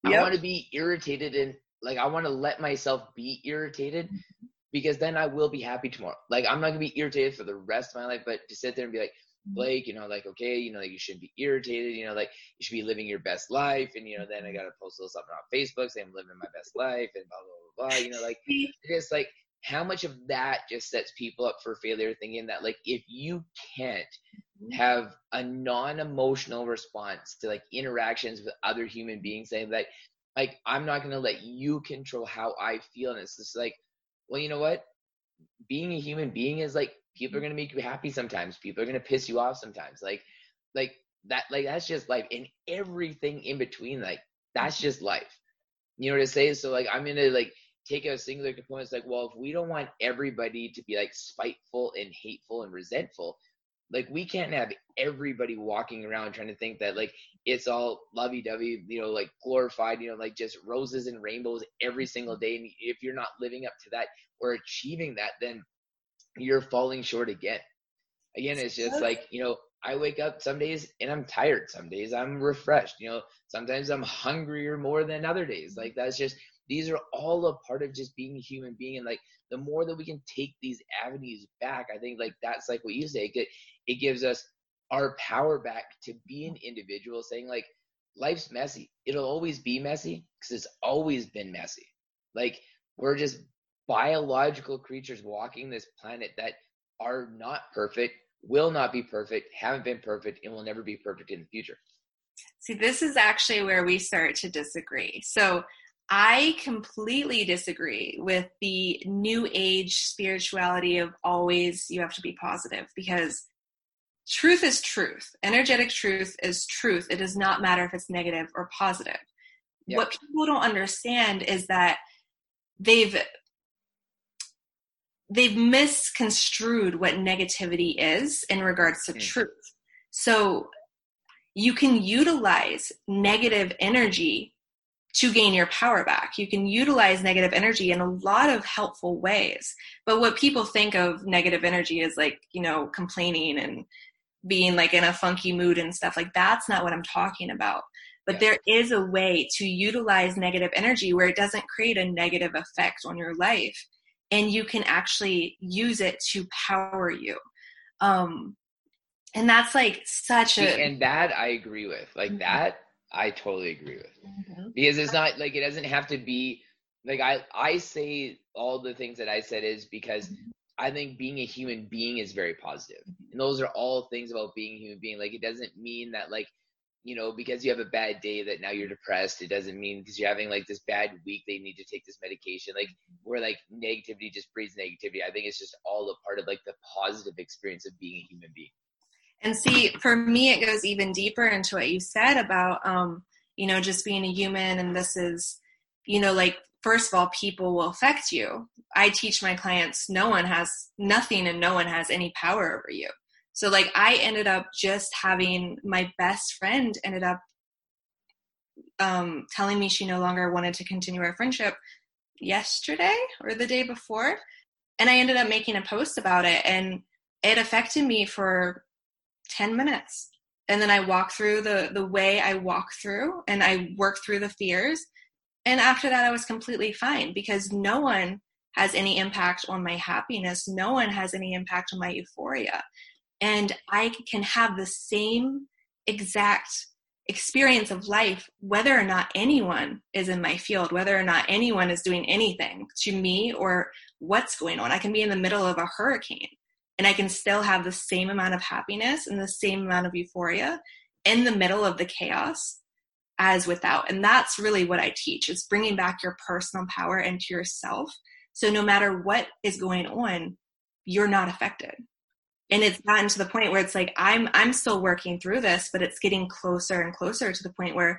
yep. I want to be irritated and like I want to let myself be irritated because then I will be happy tomorrow. Like I'm not gonna be irritated for the rest of my life, but to sit there and be like, Mm-hmm. Blake, you know, like, okay, you know, like you shouldn't be irritated, you know, like you should be living your best life. And, you know, then I got to post a little something on Facebook saying I'm living my best life and blah, blah, blah, blah. You know, like [LAUGHS] it's like how much of that just sets people up for failure thinking that like if you can't. Have a non-emotional response to like interactions with other human beings saying that like I'm not gonna let you control how I feel and it's just like well you know what? Being a human being is like people are to make you happy sometimes. People are to piss you off sometimes. Like like that like that's just life and everything in between like that's just life. You know what i say so like i'm gonna like take a singular component it's like well if we don't want everybody to be like spiteful and hateful and resentful like we can't have everybody walking around trying to think that like it's all lovey-dovey you know like glorified you know like just roses and rainbows every single day and if you're not living up to that or achieving that then you're falling short again. Again, it's just like, you know, I wake up some days and I'm tired. Some days I'm refreshed. You know, sometimes I'm hungrier more than other days. Mm-hmm. Like that's just these are all a part of just being a human being. And like the more that we can take these avenues back, I think like that's like what you say. It, gives us our power back to be an individual saying like life's messy. It'll always be messy because it's always been messy. Like we're just biological creatures walking this planet that are not perfect, will not be perfect, haven't been perfect, and will never be perfect in the future. See, this is actually where we start to disagree. So, I completely disagree with the new age spirituality of always you have to be positive because truth is truth. Energetic truth is truth. It does not matter if it's negative or positive. Yep. What people don't understand is that they've they've misconstrued what negativity is in regards to mm. truth. So you can utilize negative energy to gain your power back. You can utilize negative energy in a lot of helpful ways. But what people think of negative energy is like, you know, complaining and being like in a funky mood and stuff like that's not what I'm talking about. But there is a way to utilize negative energy where it doesn't create a negative effect on your life and you can actually use it to power you. Um, and that's like such a and that i agree with like mm-hmm. that i totally agree with mm-hmm. because it's not like it doesn't have to be like i i say all the things that i said is because mm-hmm. I think being a human being is very positive mm-hmm. and those are all things about being a human being like it doesn't mean that like you know, because you have a bad day that now you're depressed. It doesn't mean because you're having like this bad week they need to take this medication. Like where like negativity just breeds negativity. I think it's just all a part of like the positive experience of being a human being. And see, for me, it goes even deeper into what you said about, um, you know, just being a human. And this is, you know, like, first of all, people will affect you. I teach my clients no one has nothing and no one has any power over you. So like I ended up just having my best friend ended up um, telling me she no longer wanted to continue our friendship yesterday or the day before. And I ended up making a post about it and it affected me for 10 minutes. And then I walk through the, the way I walk through and I work through the fears. And after that, I was completely fine because no one has any impact on my happiness. No one has any impact on my euphoria and I can have the same exact experience of life whether or not anyone is in my field, whether or not anyone is doing anything to me or what's going on. I can be in the middle of a hurricane and I can still have the same amount of happiness and the same amount of euphoria in the middle of the chaos as without. And that's really what I teach is bringing back your personal power into yourself. So no matter what is going on, you're not affected. And it's gotten to the point where it's like i'm i'm still working through this but it's getting closer and closer to the point where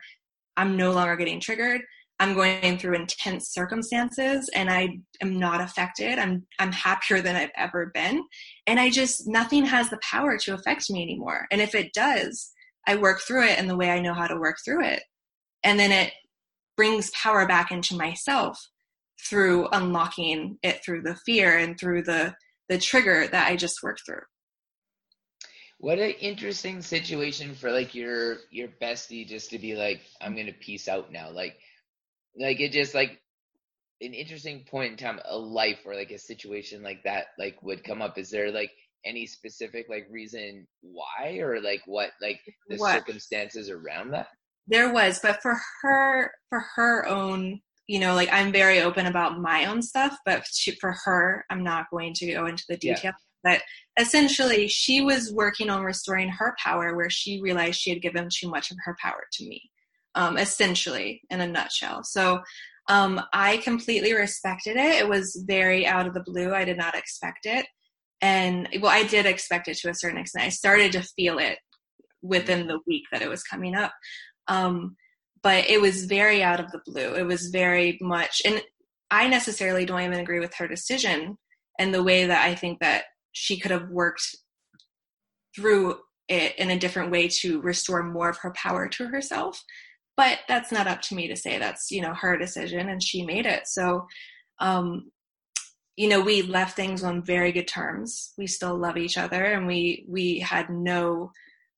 i'm no longer getting triggered. I'm going through intense circumstances and i am not affected. I'm i'm happier than i've ever been. And i just nothing has the power to affect me anymore. And if it does i work through it in the way i know how to work through it and then it brings power back into myself through unlocking it through the fear and through the the trigger that i just worked through what an interesting situation for like your your bestie just to be like, I'm gonna peace out now. Like like it just like an interesting point in time a life or like a situation like that like would come up. Is there like any specific like reason why or like what like the what? circumstances around that? There was, but for her for her own you know, like I'm very open about my own stuff, but she, for her, I'm not going to go into the detail. Yeah. But essentially, she was working on restoring her power where she realized she had given too much of her power to me, um, essentially, in a nutshell. So um, I completely respected it. It was very out of the blue. I did not expect it. And well, I did expect it to a certain extent. I started to feel it within the week that it was coming up. Um, but it was very out of the blue. It was very much, and I necessarily don't even agree with her decision and the way that I think that she could have worked through it in a different way to restore more of her power to herself but that's not up to me to say that's you know her decision and she made it so um you know we left things on very good terms we still love each other and we we had no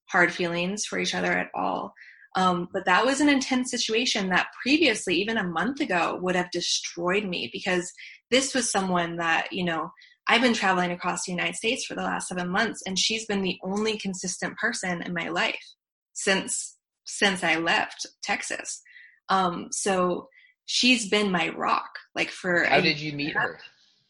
hard feelings for each other at all um, but that was an intense situation that previously even a month ago would have destroyed me because this was someone that you know I've been traveling across the United States for the last seven months, and she's been the only consistent person in my life since since I left Texas. Um, so she's been my rock. Like for how did you meet her?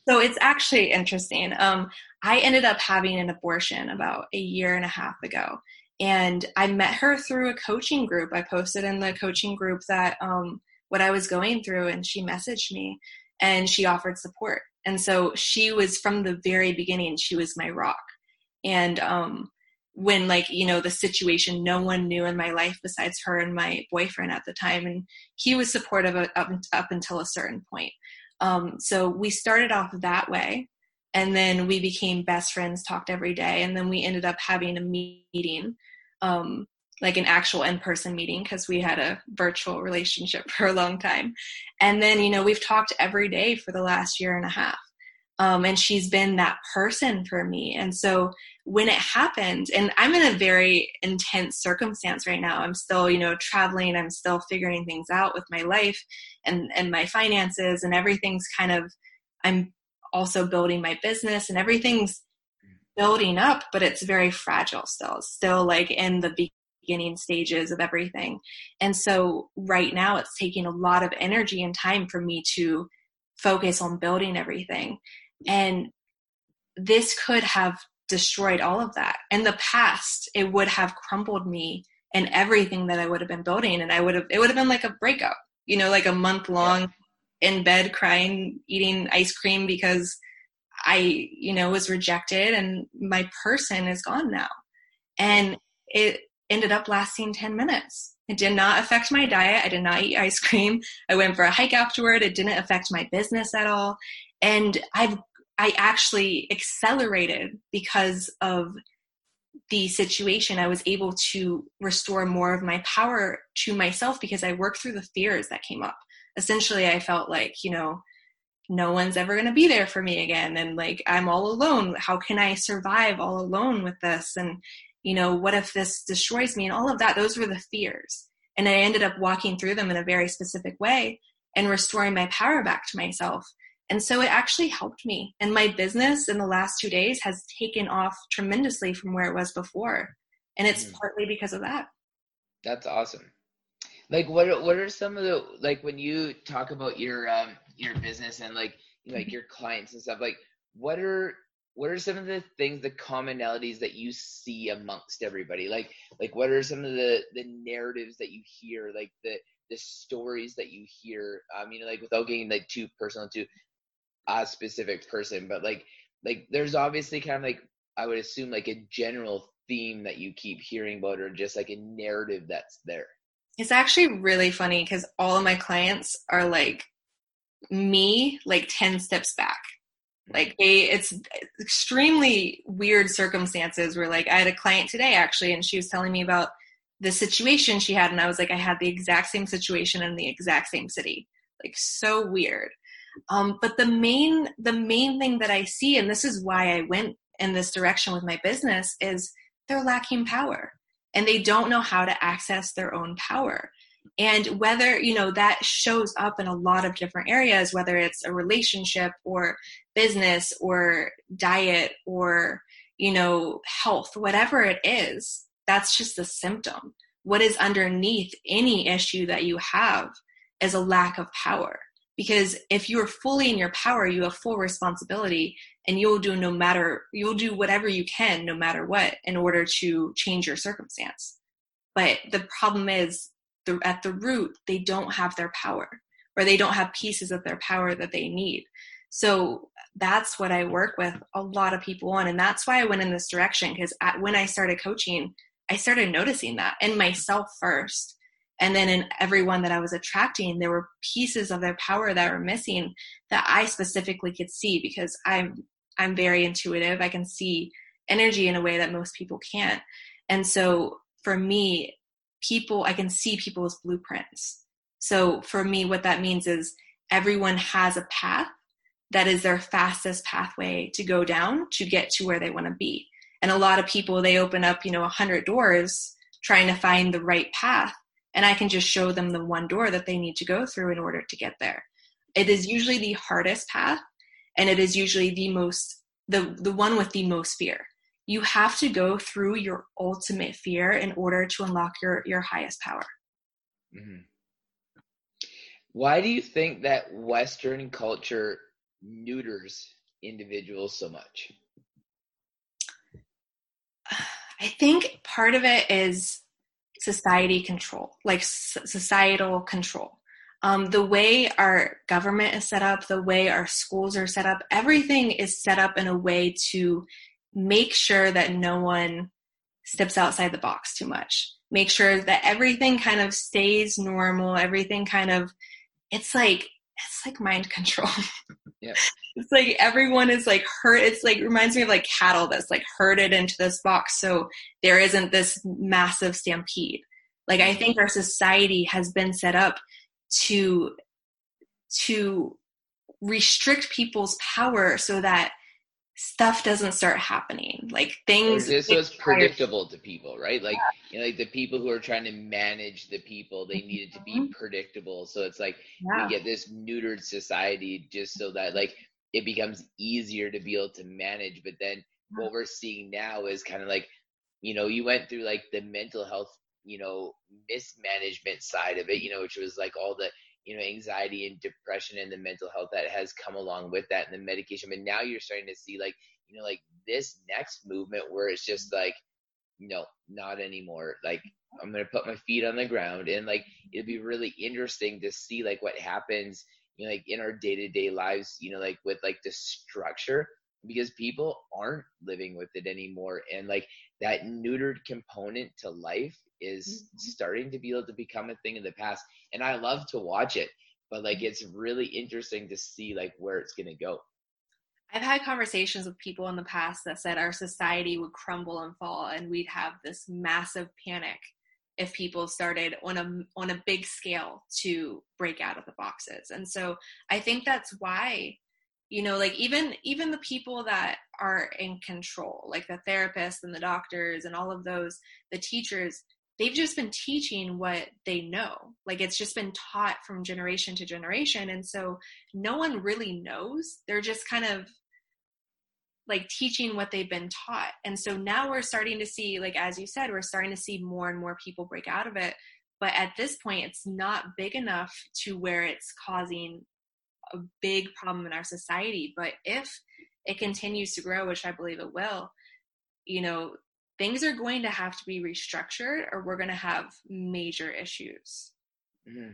So it's actually interesting. Um, I ended up having an abortion about a year and a half ago, and I met her through a coaching group. I posted in the coaching group that um, what I was going through, and she messaged me and she offered support and so she was from the very beginning she was my rock and um when like you know the situation no one knew in my life besides her and my boyfriend at the time and he was supportive up, up until a certain point um, so we started off that way and then we became best friends talked every day and then we ended up having a meeting um, like an actual in-person meeting because we had a virtual relationship [LAUGHS] for a long time. And then you know we've talked every day for the last year and a half um, and she's been that person for me and so when it happened and i'm in a very intense circumstance right now i'm still you know traveling i'm still figuring things out with my life and and my finances and everything's kind of i'm also building my business and everything's building up, but it's very fragile still. Still like in the beginning stages of everything. And so right now it's taking a lot of energy and time for me to focus on building everything. And this could have destroyed all of that. In the past, it would have crumbled me and everything that I would have been building. And I would have, it would have been like a breakup, you know, like a month long in bed crying, eating ice cream because I, you know, was rejected and my person is gone now. And it ended up lasting 10 minutes. It did not affect my diet. I did not eat ice cream. I went for a hike afterward. It didn't affect my business at all. And I've I actually accelerated because of the situation. I was able to restore more of my power to myself because I worked through the fears that came up. Essentially, I felt like, you know, no one's ever going to be there for me again. And like, I'm all alone. How can I survive all alone with this? And, you know, what if this destroys me? And all of that, those were the fears. And I ended up walking through them in a very specific way and restoring my power back to myself. And so it actually helped me. And my business in the last two days has taken off tremendously from where it was before. And it's mm. partly because of that. That's awesome. Like what are, what are some of the like when you talk about your um your business and like you know, like mm-hmm. your clients and stuff like what are what are some of the things the commonalities that you see amongst everybody like like what are some of the the narratives that you hear like the the stories that you hear um you know like without getting like too personal to a specific person, but like like there's obviously kind of like I would assume like a general theme that you keep hearing about or just like a narrative that's there. It's actually really funny because all of my clients are like me like 10 steps back. Mm-hmm. Like they it's extremely weird circumstances where like I had a client today actually and she was telling me about the situation she had and I was like I had the exact same situation in the exact same city. Like so weird. Um, but the main the main thing that I see, and this is why I went in this direction with my business, is they're lacking power and they don't know how to access their own power. And whether, you know, that shows up in a lot of different areas, whether it's a relationship or business or diet or, you know, health, whatever it is, that's just a symptom. What is underneath any issue that you have is a lack of power because if you're fully in your power you have full responsibility and you'll do no matter you'll do whatever you can no matter what in order to change your circumstance. But the problem is the, at the root they don't have their power or they don't have pieces of their power that they need. So that's what i work with a lot of people on and that's why i went in this direction because when i started coaching i started noticing that in myself first and then in everyone that I was attracting, there were pieces of their power that were missing that I specifically could see because I'm I'm very intuitive. I can see energy in a way that most people can't. And so for me, people I can see people's blueprints. So for me, what that means is everyone has a path that is their fastest pathway to go down to get to where they want to be. And a lot of people they open up, you know, a hundred doors trying to find the right path and I can just show them the one door that they need to go through in order to get there. It is usually the hardest path and it is usually the most the the one with the most fear. You have to go through your ultimate fear in order to unlock your your highest power. Mm-hmm. Why do you think that Western culture neuters individuals so much? [SIGHS] I think part of it is society control, like societal control. Um, the way our government is set up, the way our schools are set up, everything is set up in a way to make sure that no one steps outside the box too much. Make sure that everything kind of stays normal, everything kind of, it's like, it's like mind control. [LAUGHS] Yeah. it's like everyone is like hurt. It's like reminds me of like cattle that's like herded into this box. So there isn't this massive stampede. Like I think our society has been set up to to restrict people's power so that stuff doesn't start happening like things this was predictable to people right like yeah. you know like the people who are trying to manage the people they needed to be mm-hmm. predictable so it's like yeah. we get this neutered society just so that like it becomes easier to be able to manage but then what we're seeing now is kind of like you know you went through like the mental health you know mismanagement side of it you know which was like all the you know anxiety and depression and the mental health that has come along with that and the medication. But now you're starting to see like you know like this next movement where it's just like no not anymore. Like i'm gonna put my feet on the ground. And like it'd be really interesting to see like what happens you know like in our day-to-day lives you know like with like the structure because people aren't living with it anymore and like that neutered component to life is mm-hmm. starting to be able to become a thing in the past and i love to watch it but like it's really interesting to see like where it's going to go i've had conversations with people in the past that said our society would crumble and fall and we'd have this massive panic if people started on a on a big scale to break out of the boxes and so i think that's why you know like even even the people that are in control like the therapists and the doctors and all of those the teachers they've just been teaching what they know. Like it's just been taught from generation to generation. And so no one really knows. They're just kind of like teaching what they've been taught. And so now we're starting to see like as you said we're starting to see more and more people break out of it. But at this point it's not big enough to where it's causing a big problem in our society. But if it continues to grow, which I believe it will, you know, things are going to have to be restructured or we're going to have major issues. Mm-hmm.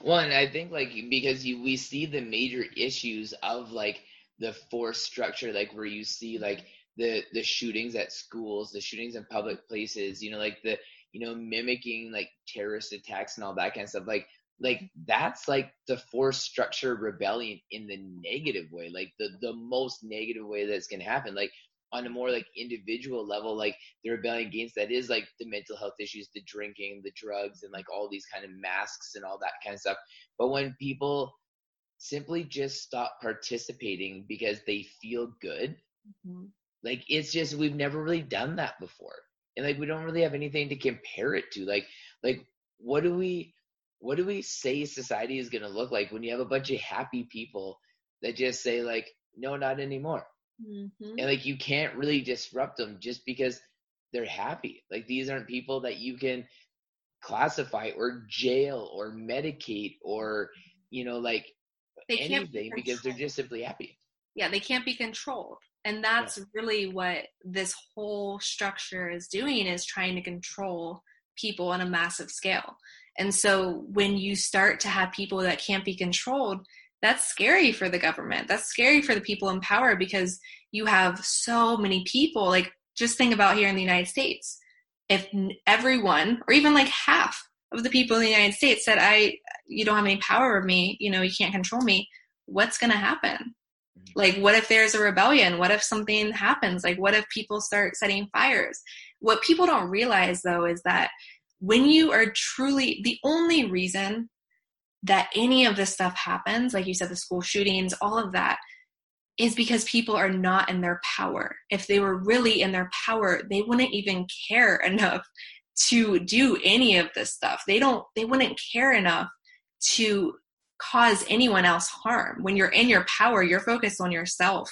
Well, and I think like because you we see the major issues of like the force structure, like where you see like the the shootings at schools, the shootings in public places, you know, like the you know mimicking like terrorist attacks and all that kind of stuff. Like like that's like the force structure rebellion in the negative way like the the most negative way that's going to happen like on a more like individual level like the rebellion against that is like the mental health issues the drinking the drugs and like all these kind of masks and all that kind of stuff but when people simply just stop participating because they feel good mm-hmm. like it's just we've never really done that before and like we don't really have anything to compare it to like like what do we what do we say society is going to look like when you have a bunch of happy people that just say like no not anymore. Mm-hmm. and like you can't really disrupt them just because they're happy. Like these aren't people that you can classify or jail or medicate or you know like they anything be because they're just simply happy. Yeah they can't be controlled. And that's yeah. really what this whole structure is doing is trying to control people on a massive scale and so when you start to have people that can't be controlled, that's scary for the government. That's scary for the people in power because you have so many people. Like, just think about here in the United States. If everyone, or even like half of the people in the United States said, I, you don't have any power over me, you know, you can't control me, what's going to happen? Mm-hmm. Like, what if there's a rebellion? What if something happens? Like, what if people start setting fires? What people don't realize, though, is that when you are truly the only reason that any of this stuff happens, like you said, the school shootings, all of that, is because people are not in their power. If they were really in their power, they wouldn't even care [LAUGHS] enough to do any of this stuff. They don't, they wouldn't care enough to cause anyone else harm. When you're in your power, you're focused on yourself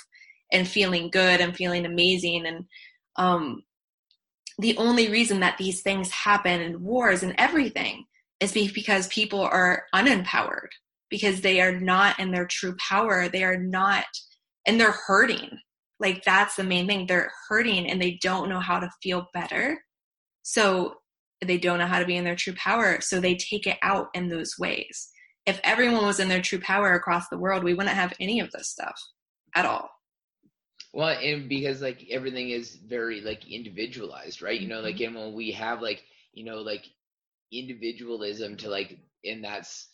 and feeling good and feeling amazing and um the only reason that these things happen and wars and everything is because people are unempowered because they are not in their true power. They are not and they're hurting. Like that's the main thing. They're hurting and they don't know how to feel better. So they don't know how to be in their true power so they take it out in those ways. If everyone was in their true power across the world we wouldn't have any of this stuff at all well, and because like everything is very like individualized, right? You know, like mm-hmm. and when we have like you know like individualism to like, and that's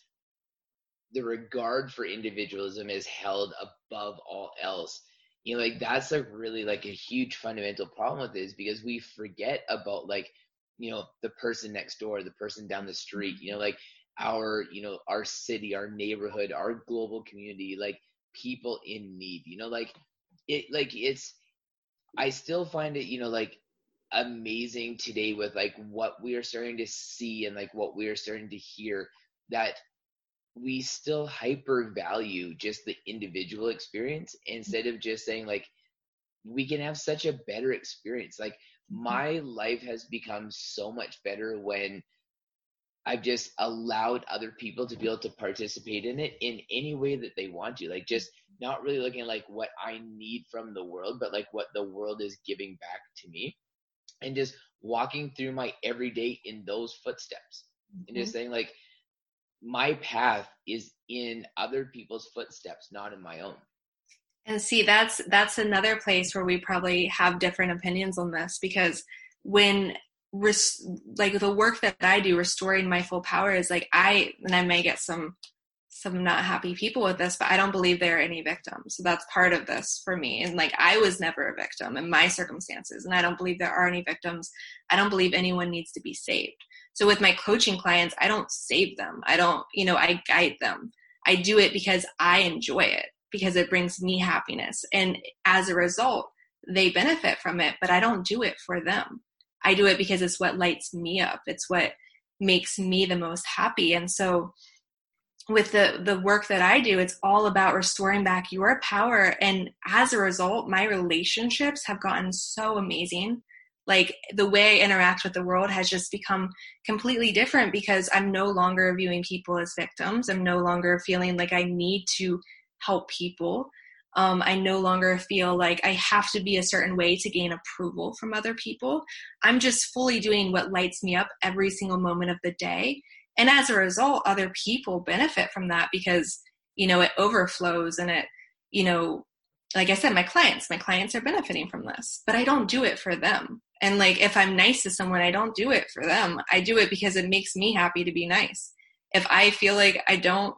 the regard for individualism is held above all else. You know, like that's like really like a huge fundamental problem with this because we forget about like you know the person next door, the person down the street. You know, like our you know our city, our neighborhood, our global community, like people in need. You know, like it like it's I still find it, you know, like amazing today with like what we are starting to see and like what we are starting to hear that we still hyper value just the individual experience instead of just saying like we can have such a better experience. Like mm-hmm. my life has become so much better when I've just allowed other people to be able to participate in it in any way that they want to. Like just not really looking like what I need from the world, but like what the world is giving back to me. And just walking through my everyday in those footsteps. Mm-hmm. And just mm-hmm. saying like my path is in other people's footsteps, not in my own. And see, that's that's another place where we probably have different opinions on this because when res- like the work that I do, restoring my full power is like I and I may get some some not happy people with this, but I don't believe there are any victims. So that's part of this for me. And like I was never a victim in my circumstances, and I don't believe there are any victims. I don't believe anyone needs to be saved. So with my coaching clients, I don't save them. I don't, you know, I guide them. I do it because I enjoy it because it brings me happiness. And as a result, they benefit from it, but I don't do it for them. I do it because it's what lights me up. It's what makes me the most happy. And so with the the work that I do, it's all about restoring back your power. And as a result, my relationships have gotten so amazing. Like the way I interact with the world has just become completely different because I'm no longer viewing people as victims. I'm no longer feeling like I need to help people. Um, I no longer feel like I have to be a certain way to gain approval from other people. I'm just fully doing what lights me up every single moment of the day. And as a result, other people benefit from that because, you know, it overflows and it, you know, like I said, my clients, my clients are benefiting from this, but I don't do it for them. And like, if I'm nice to someone, I don't do it for them. I do it because it makes me happy to be nice. If I feel like I don't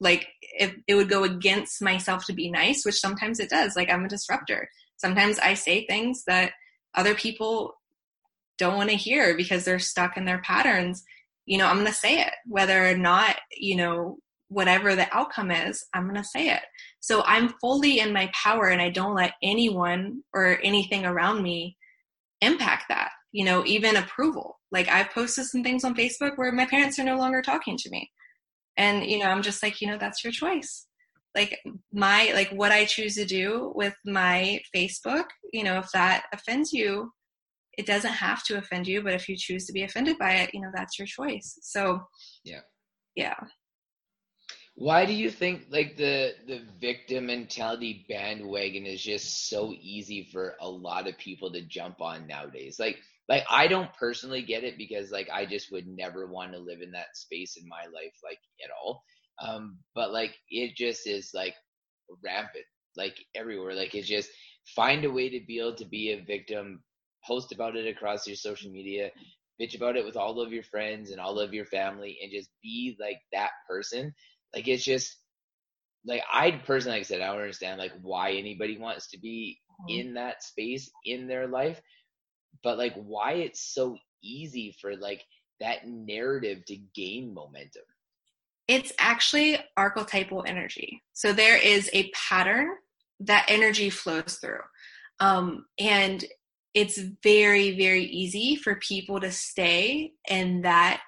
like if it would go against myself to be nice which sometimes it does like i'm a disruptor. Sometimes i say things that other people don't want to hear because they're stuck in their patterns. You know i'm going to say it. Whether or not you know whatever the outcome is i'm going to say it. So i'm fully in my power and i don't let anyone or anything around me impact that you know even approval. Like i've posted some things on facebook where my parents are no longer talking to me and you know i'm just like you know that's your choice. Like my like what i choose to do with my facebook you know if that offends you it doesn't have to offend you but if you choose to be offended by it you know that's your choice. So yeah. yeah. Why do you think like the the victim mentality bandwagon is just so easy for a lot of people to jump on nowadays? Like like I don't personally get it because like I just would never want to live in that space in my life like at all. Um, but like it just is like rampant, like everywhere. Like it's just find a way to be able to be a victim, post about it across your social media, bitch about it with all of your friends and all of your family, and just be like that person. Like it's just like I personally, like I said, I don't understand like why anybody wants to be mm-hmm. in that space in their life but like why it's so easy for like that narrative to gain momentum? It's actually archetypal energy. So there is a pattern that energy flows through um, and it's very very easy for people to stay in that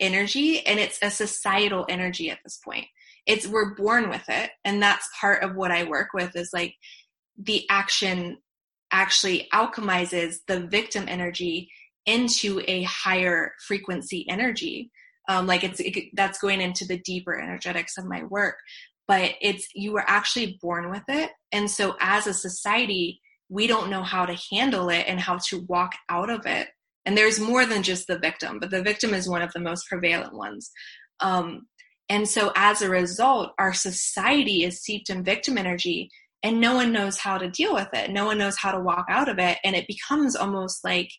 energy and it's a societal energy at this point. It's we're born with it and that's part of what i work with is like the action actually alchemizes the victim energy into a higher frequency energy. Um, like it's it, that's going into the deeper energetics of my work. But it's you were actually born with it. And so as a society we don't know how to handle it and how to walk out of it. And there's more than just the victim but the victim is one of the most prevalent ones. Um, and so as a result our society is steeped in victim energy and no one knows how to deal with it. No one knows how to walk out of it. And it becomes almost like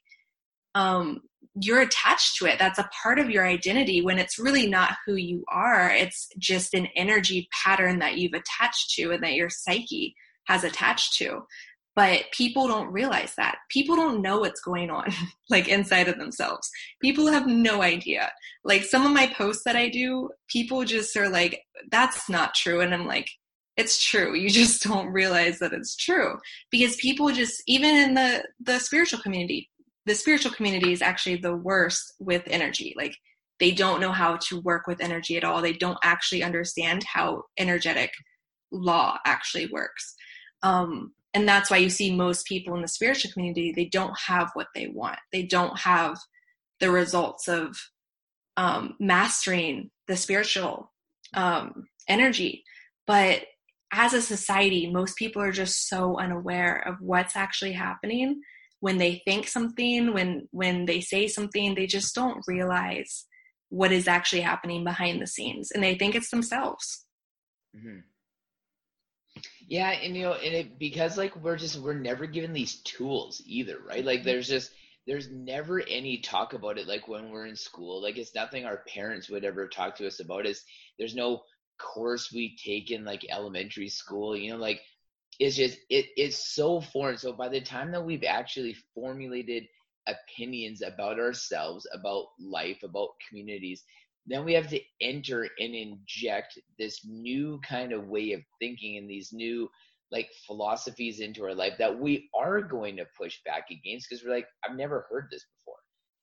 um, you're attached to it. That's a part of your identity when it's really not who you are. It's just an energy pattern that you've attached to and that your psyche has attached to. But people don't realize that. People don't know what's going on [LAUGHS] like inside of themselves. People have no idea. Like some of my posts that i do people just are like that's not true. And i'm like it's true. You just [LAUGHS] don't realize that it's true. Because people just even in the the spiritual community the spiritual community is actually the worst with energy. Like they don't know how to work with energy at all. They don't actually understand how energetic law actually works. Um, and that's why you see most people in the spiritual community they don't have what they want. They don't have the results of um, mastering the spiritual um, energy. But as a society most people are just so unaware of what's actually happening when they think something when when they say something they just don't realize what is actually happening behind the scenes and they think it's themselves mm-hmm. yeah and you know and it because like we're just we're never given these tools either right like mm-hmm. there's just there's never any talk about it like when we're in school like it's nothing our parents would ever talk to us about is there's no course we take in like elementary school you know like it's just it it's so foreign so by the time that we've actually formulated opinions about ourselves about life about communities then we have to enter and inject this new kind of way of thinking and these new like philosophies into our life that we are going to push back against because we're like i've never heard this before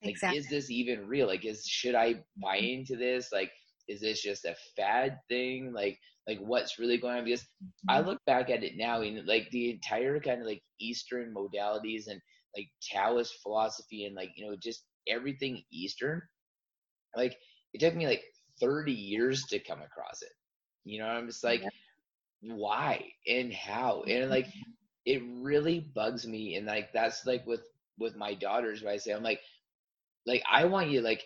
like exactly. is this even real like is should i buy mm-hmm. into this like is this just a fad thing? Like like what's really going on? Because i mm-hmm. look back at it now and like the entire kind of like eastern modalities and like taoist philosophy and like you know just everything eastern like it took me like 30 years to come across it. You know i'm just like why and how? And like mm-hmm. it really bugs me and like that's like with with my daughters where i say i'm like like i want you like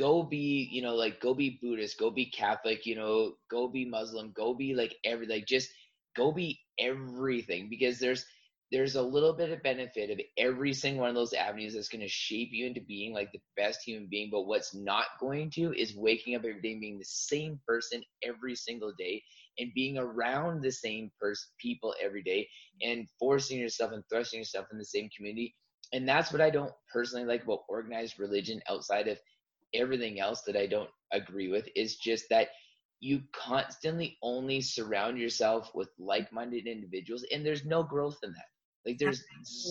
go be you know like go be buddhist go be catholic you know go be muslim go be like every like just go be everything because there's there's a little bit of benefit of every single one of those avenues that's going to shape you into being like the best human being. But what's not going to is waking up every day being the same person every single day and being around the same person people every day and forcing yourself and thrusting yourself in the same community. And that's what I don't personally like about organized religion outside of everything else that I don't agree with is just that you constantly only surround yourself with like-minded individuals and there's no growth in that like there's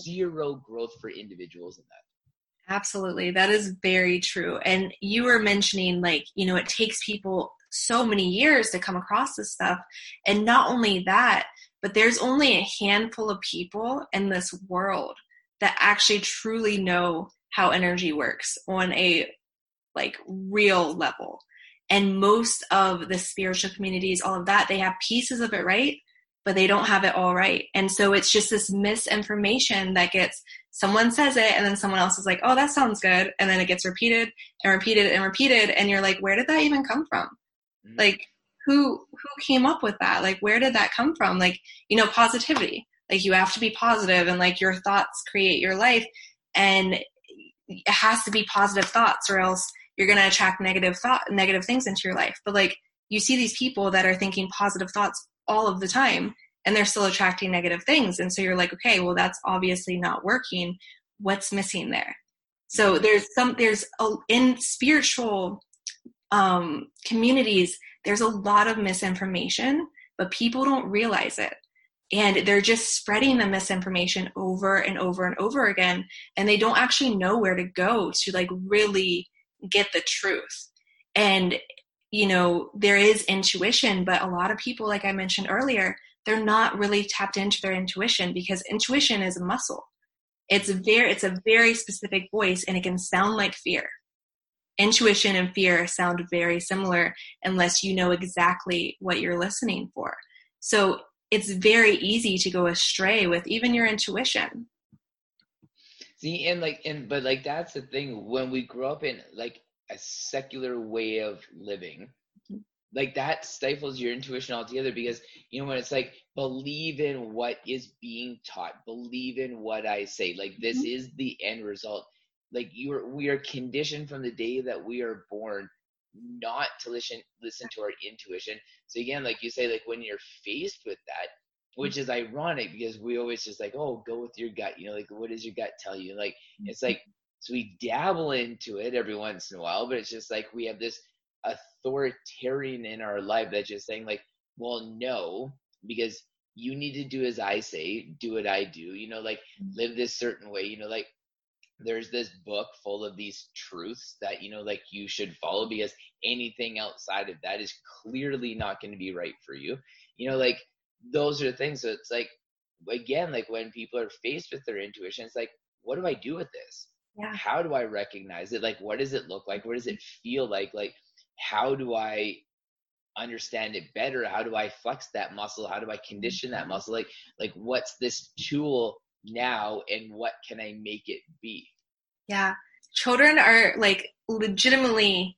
zero growth for individuals in that. Absolutely. That is very true. And you were mentioning like, you know, it takes people so many years to come across this stuff. And not only that, but there's only a handful of people in this world that actually truly know how energy works on a like real level. And most of the spiritual communities, all of that, they have pieces of it right, but they don't have it all right. And so it's just this misinformation that gets someone says it and then someone else is like, oh, that sounds good. And then it gets repeated and repeated and repeated. And you're like, where did that even come from? Mm-hmm. Like, who who came up with that? Like, where did that come from? Like, you know, positivity. Like, you have to be positive and like your thoughts create your life. And it has to be positive thoughts or else you're going to attract negative thought, negative things into your life. But like, you see these people that are thinking positive thoughts all of the time and they're still attracting negative things. And so you're like okay well that's obviously not working. What's missing there? So there's some there's a, in spiritual um, communities there's a lot of misinformation but people don't realize it. And they're just spreading the misinformation over and over and over again and they don't actually know where to go to like really get the truth and you know, there is intuition, but a lot of people, like I mentioned earlier, they're not really tapped into their intuition because intuition is a muscle. It's a very, it's a very specific voice and it can sound like fear. Intuition and fear sound very similar unless you know exactly what you're listening for. So it's very easy to go astray with even your intuition. See, and like, and but like that's the thing. When we grow up in like a secular way of living like that stifles your intuition altogether because you know when it's like believe in what is being taught. Believe in what i say. Like this mm-hmm. is the end result. Like you're we are conditioned from the day that we are born not to listen listen to our intuition. So again like you say like when you're faced with that which is ironic because we always just like oh go with your gut you know like what does your gut tell you like it's like so we dabble into it every once in a while, but it's just like we have this authoritarian in our life that's just saying like, well, no, because you need to do as I say, do what I do, you know, like mm-hmm. live this certain way, you know, like there's this book full of these truths that, you know, like you should follow because anything outside of that is clearly not going to be right for you. You know, like those are the things. So it's like again, like when people are faced with their intuition, it's like, what do I do with this? Yeah. How do I recognize it? Like, what does it look like? What does it mm-hmm. feel like? Like, how do I understand it better? How do I flex that muscle? How do I condition that mm-hmm. muscle? Like, like what's this tool now and what can I make it be? Yeah. Children are like legitimately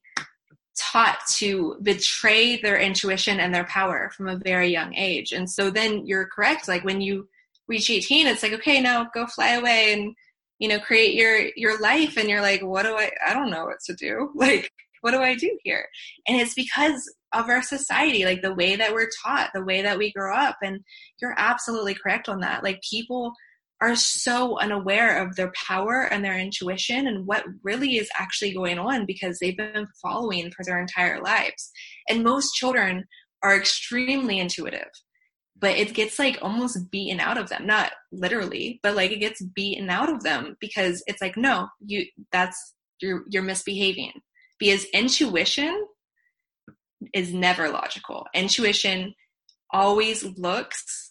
taught to betray their intuition and their power from a very young age. And so then you're correct. Like when you reach 18, it's like, okay, now go fly away and, you know, create your, your life. And you're like, what do I, I don't know what to do. [LAUGHS] Like, what do I do here? And it's because of our society, like the way that we're taught, the way that we grow up. And you're absolutely correct on that. Like people are so unaware of their power and their intuition and what really is actually going on because they've been following for their entire lives. And most children are extremely intuitive, but it gets like almost beaten out of them. Not literally, but like it gets beaten out of them because it's like, no, you that's you're you're misbehaving. Because intuition is never logical. Intuition always looks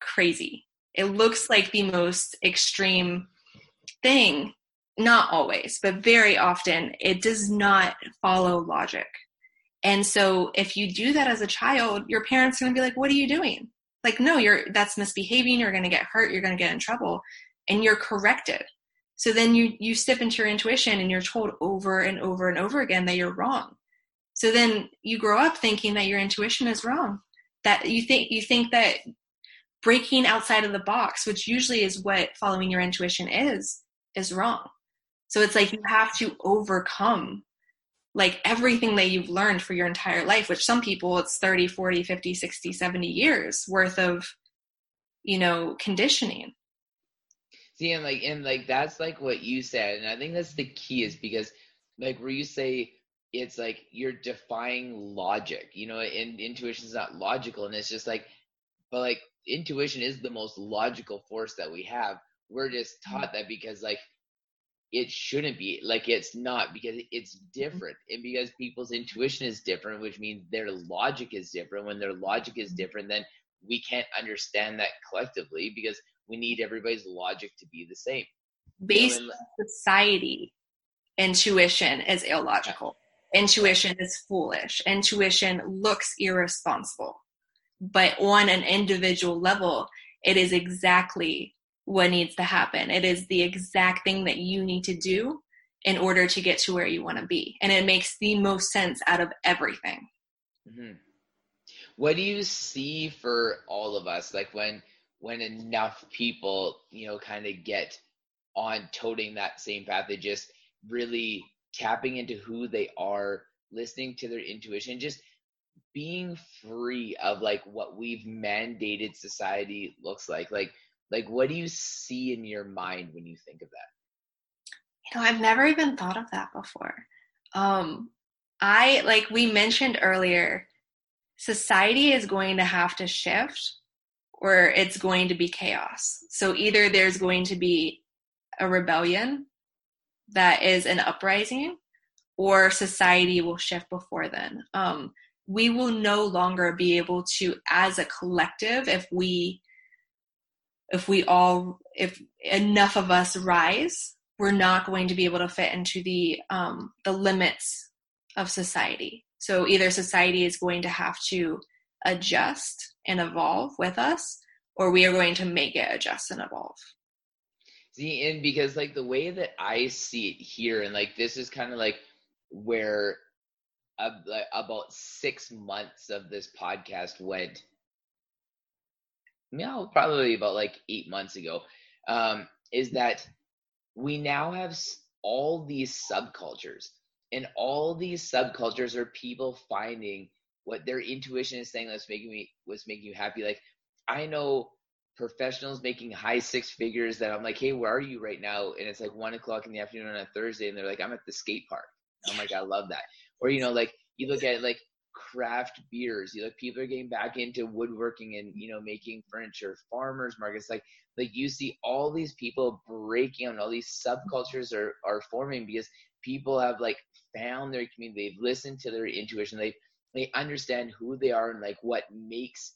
crazy it looks like the most extreme thing. Not always, but very often, it does not follow logic. And so if you do that as a child, your parents are going to be like, what are you doing? Like, no, you're, that's misbehaving. You're going to get hurt. You're going to get in trouble and you're corrected. So then you, you step into your intuition and you're told over and over and over again that you're wrong. So then you grow up thinking that your intuition is wrong. That you think, you think that breaking outside of the box, which usually is what following your intuition is, is wrong. So it's like you have to overcome like everything that you've learned for your entire life, which some people it's 30, 40, 50, 60, 70 years worth of, you know, conditioning. See, and like, and like, that's like what you said. And I think that's the key is because like where you say, it's like you're defying logic, you know, and intuition is not logical. And it's just like, but like intuition is the most logical force that we have. We're just mm-hmm. taught that because like it shouldn't be like it's not because it's mm-hmm. different and because people's intuition is different which means their logic is different when their logic is mm-hmm. different then we can't understand that collectively because we need everybody's logic to be the same based you know, on society intuition is illogical intuition is foolish intuition looks irresponsible but on an individual level, it is exactly what needs to happen. It is the exact thing that you need to do in order to get to where you want to be. And it makes the most sense out of everything. Mm-hmm. What do you see for all of us? Like when when enough people, you know, kind of get on toting that same path, they just really tapping into who they are, listening to their intuition, just being free of like what we've mandated society looks like like like what do you see in your mind when you think of that? You know i've never even thought of that before. Um i like we mentioned earlier society is going to have to shift or it's going to be chaos. So either there's going to be a rebellion that is an uprising or society will shift before then. Um we will no longer be able to as a collective if we if we all if enough of us rise we're not going to be able to fit into the um, the limits of society. So either society is going to have to adjust and evolve with us or we are going to make it adjust and evolve. See and because like the way that i see it here and like this is kind of like where about six months of this podcast went. No probably about like eight months ago. Um, is that we now have all these subcultures and all these subcultures are people finding what their intuition is saying that's making me was making you happy. Like i know professionals making high six figures that i'm like hey where are you right now? And it's like one o'clock in the afternoon on a thursday and they're like i'm at the skate park. I'm like i love that or you know like you look at like craft beers you look people are getting back into woodworking and you know making furniture farmers markets like like you see all these people breaking on all these subcultures are are forming because people have like found their community they've listened to their intuition they they understand who they are and like what makes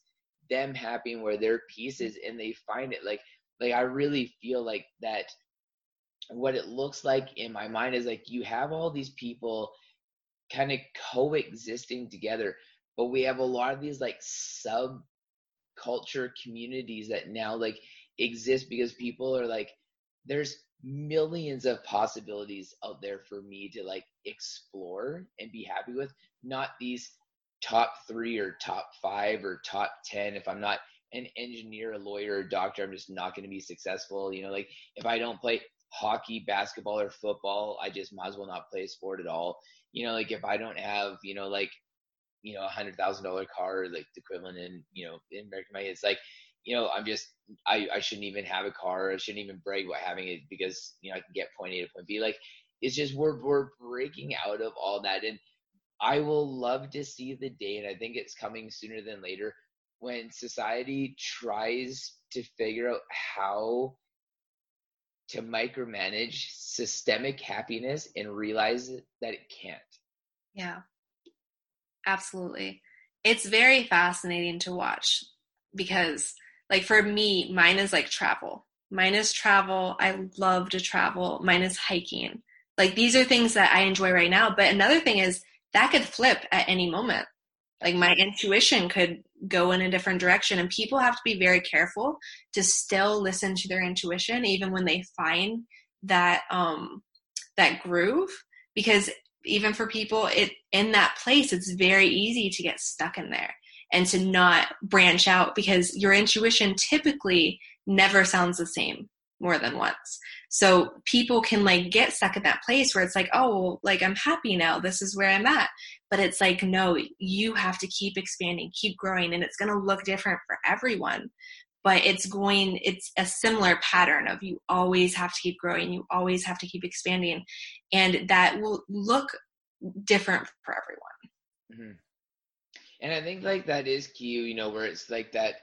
them happy and where their peace is and they find it like like i really feel like that what it looks like in my mind is like you have all these people kind of coexisting together but we have a lot of these like sub culture communities that now like exist because people are like there's millions of possibilities out there for me to like explore and be happy with not these top three or top five or top 10 if i'm not an engineer a lawyer a doctor i'm just not going to be successful you know like if i don't play hockey basketball or football i just might as well not play a sport at all you know like if i don't have you know like you know a hundred thousand dollar car like the equivalent in you know in american money it's like you know, I'm just I, I shouldn't even have a car. I shouldn't even brag about having it because you know I can get point A to point B. Like it's just we're we're breaking out of all that, and I will love to see the day, and I think it's coming sooner than later when society tries to figure out how to micromanage systemic happiness and realize that it can't. Yeah, absolutely. It's very fascinating to watch because like for me, mine is like travel. Mine is travel. I love to travel. Mine is hiking. Like these are things that I enjoy right now. But another thing is that could flip at any moment. Like my intuition could go in a different direction. And people have to be very careful to still listen to their intuition, even when they find that um that groove. Because even for people it in that place, it's very easy to get stuck in there and to not branch out because your intuition typically never sounds the same more than once. So people can like get stuck in that place where it's like, oh, like I'm happy now. This is where I'm at. But it's like, no, you have to keep expanding, keep growing, and it's going to look different for everyone. But it's going, it's a similar pattern of you always have to keep growing, you always have to keep expanding. And that will look different for everyone. Mm-hmm. And I think like that is key, you know, where it's like that,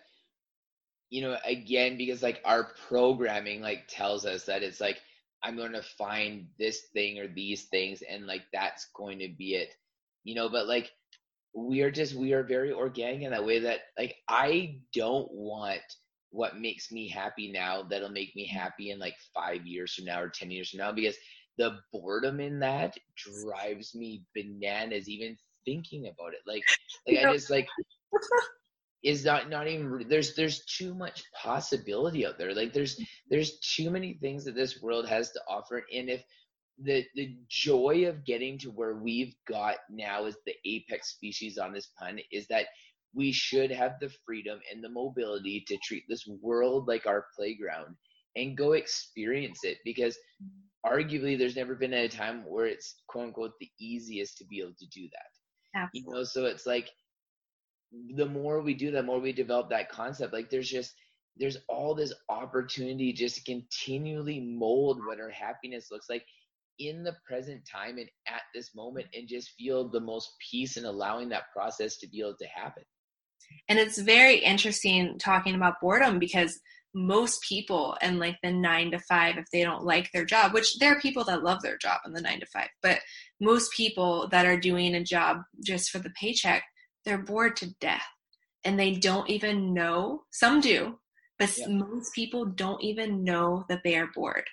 you know, again, because like our programming like tells us that it's like, I'm going to find this thing or these things and like that's going to be it, you know, but like we are just, we are very organic in that way that like I don't want what makes me happy now that'll make me happy in like five years from now or 10 years from now because the boredom in that drives me bananas even thinking about it. Like, like I just like [LAUGHS] is not not even there's there's too much possibility out there. Like there's there's too many things that this world has to offer, and if the the joy of getting to where we've got now as the apex species on this planet is that we should have the freedom and the mobility to treat this world like our playground and go experience it because arguably there's never been a time where it's quote unquote the easiest to be able to do that Absolutely. You know, so it's like the more we do, the more we develop that concept. Like there's just there's all this opportunity just to continually mold what our happiness looks like in the present time and at this moment and just feel the most peace and allowing that process to be able to happen. And it's very interesting talking about boredom because most people and like the nine to five, if they don't like their job, which there are people that love their job in the nine to five, but most people that are doing a job just for the paycheck, they're bored to death and they don't even know. Some do, but yeah. most people don't even know that they are bored.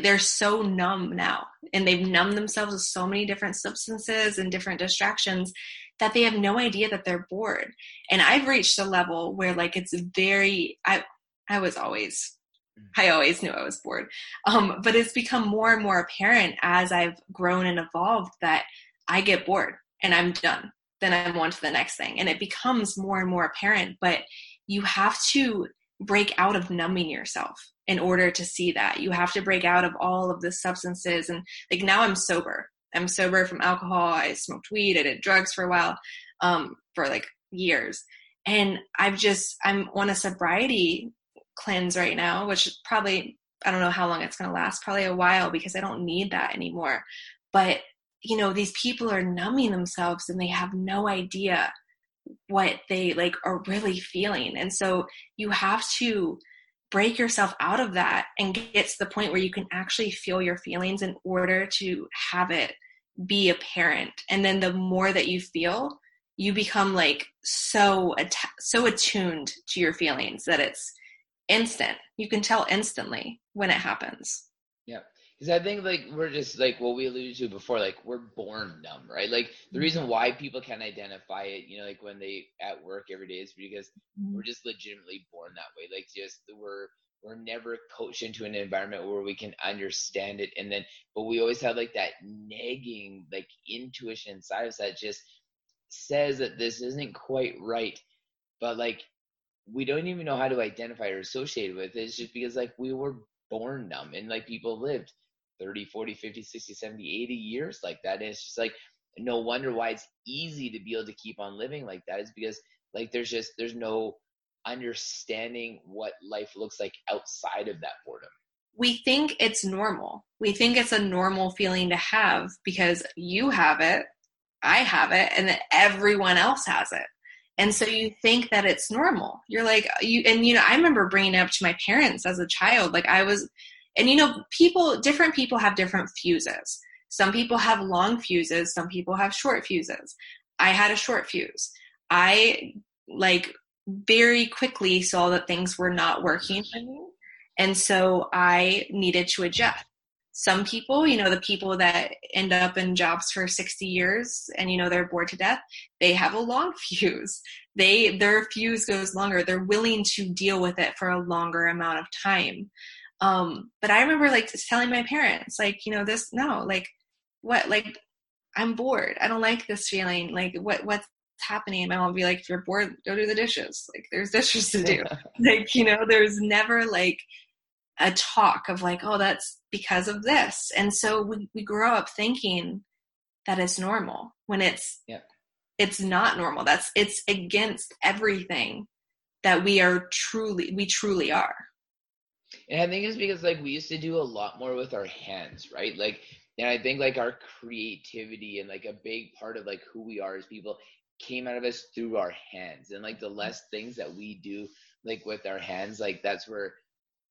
They're so numb now and they've numbed themselves with so many different substances and different distractions that they have no idea that they're bored. And I've reached a level where like it's very I I was always, mm. I always knew I was bored. Um, but it's become more and more apparent as I've grown and evolved that I get bored and I'm done. Then I'm on to the next thing. And it becomes more and more apparent, but you have to break out of numbing yourself in order to see that. You have to break out of all of the substances. And like now I'm sober. I'm sober from alcohol. I smoked weed. I did drugs for a while, um, for like years. And I've just, I'm on a sobriety cleanse right now, which probably I don't know how long it's going to last, probably a while because I don't need that anymore. But you know, these people are numbing themselves and they have no idea what they like are really feeling. And so you have to break yourself out of that and get to the point where you can actually feel your feelings in order to have it be apparent. And then the more that you feel, you become like so so attuned to your feelings that it's instant. You can tell instantly when it happens. Yeah. Because I think like we're just like what we alluded to before, like we're born numb, right? Like the reason mm-hmm. why people can't identify it, you know, like when they at work every day is because mm-hmm. we're just legitimately born that way. Like just we're we're never coached into an environment where we can understand it and then but we always have like that nagging like intuition inside us that just says that this isn't quite right but like we don't even know how to identify or associate with it it's just because like we were born numb and like people lived 30 40 50 60 70 80 years like that and it's just like no wonder why it's easy to be able to keep on living like that is because like there's just there's no understanding what life looks like outside of that boredom. We think it's normal. We think it's a normal feeling to have because you have it, I have it, and that everyone else has it. And so you think that it's normal. You're like, you, and you know, I remember bringing up to my parents as a child. Like, I was, and you know, people, different people have different fuses. Some people have long fuses, some people have short fuses. I had a short fuse. I like very quickly saw that things were not working for me. And so I needed to adjust. Some people, you know, the people that end up in jobs for 60 years and, you know, they're bored to death, they have a long [LAUGHS] fuse. They, their fuse goes longer. They're willing to deal with it for a longer amount of time. Um, but I remember like telling my parents, like, you know, this, no, like, what, like, I'm bored. I don't like this feeling. Like, what, what's happening? And my mom would be like if you're bored. Go do the dishes. Like there's dishes to do. [LAUGHS] [LAUGHS] Like you know there's never like a talk of like oh that's because of this. And so we, we grow up thinking that it's normal when it's yeah. it's not normal. That's it's against everything that we are truly we truly are and i think it's because like we used to do a lot more with our hands right? Like and i think like our creativity and like a big part of like who we are as people came out of us through our hands. And like the less things that we do like with our hands like that's where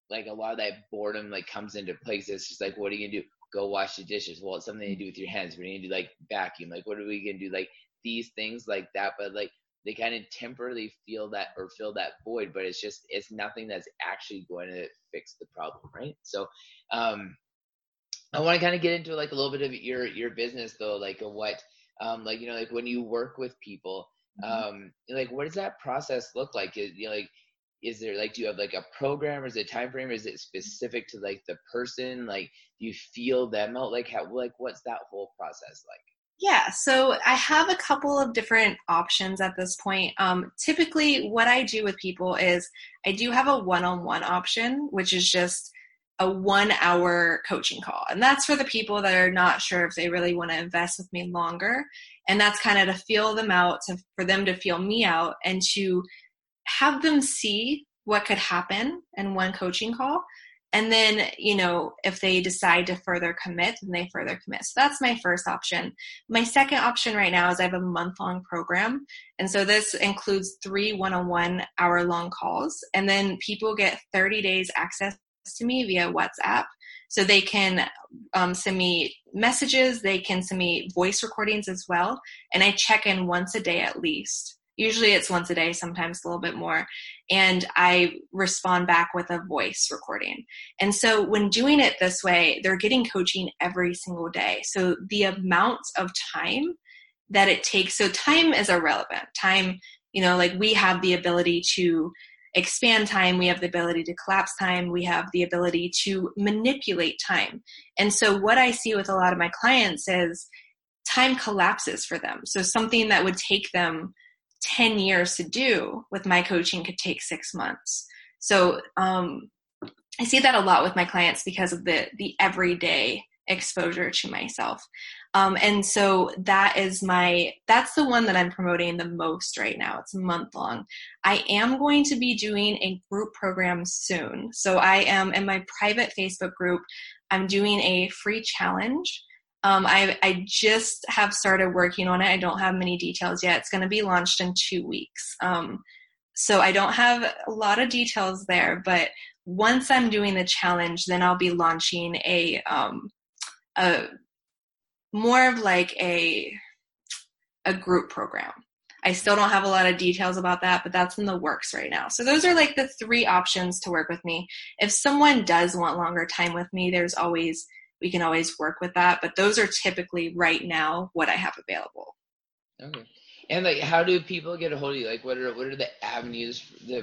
like a lot of that boredom like comes into place. It's just like what are you gonna do? Go wash the dishes. Well it's something to do with your hands. We're gonna do like vacuum. Like what are we gonna do? Like these things like that. But like they kind of temporarily feel that or fill that void but it's just it's nothing that's actually going to fix the problem right? So um i want to kind of get into like a little bit of your your business though like what um, like you know like when you work with people mm-hmm. um, like what does that process look like? Is, you know, like is there like do you have like a program or is it time frame or is it specific to like the person? Like do you feel them out? Like how like what's that whole process like yeah, so I have a couple of different options at this point. Um, typically, what I do with people is I do have a one on one option, which is just a one hour coaching call. And that's for the people that are not sure if they really want to invest with me longer. And that's kind of to feel them out, to, for them to feel me out, and to have them see what could happen in one coaching call. And then, you know, if they decide to further commit, then they further commit. So that's my first option. My second option right now is I have a month long program. And so this includes three one on one hour long calls. And then people get 30 days access to me via WhatsApp. So they can um, send me messages, they can send me voice recordings as well. And I check in once a day at least. Usually it's once a day, sometimes a little bit more. And I respond back with a voice recording. And so when doing it this way, they're getting coaching every single day. So the amount of time that it takes, so time is irrelevant. Time, you know, like we have the ability to expand time, we have the ability to collapse time, we have the ability to manipulate time. And so, what I see with a lot of my clients is time collapses for them. So, something that would take them 10 years to do with my coaching could take six months. So, um, I see that a lot with my clients because of the the everyday exposure to myself. Um, and so that is my that's the one that i'm promoting the most right now it's month long i am going to be doing a group program soon so i am in my private facebook group i'm doing a free challenge um, I, I just have started working on it i don't have many details yet it's going to be launched in two weeks um, so i don't have a lot of details there but once i'm doing the challenge then i'll be launching a um, a more of like a a group program. I still don't have a lot of details about that, but that's in the works right now. So those are like the three options to work with me. If someone does want longer time with me, there's always, we can always work with that. But those are typically right now what I have available. Okay. And like, how do people get a hold of you? Like, what are what are the avenues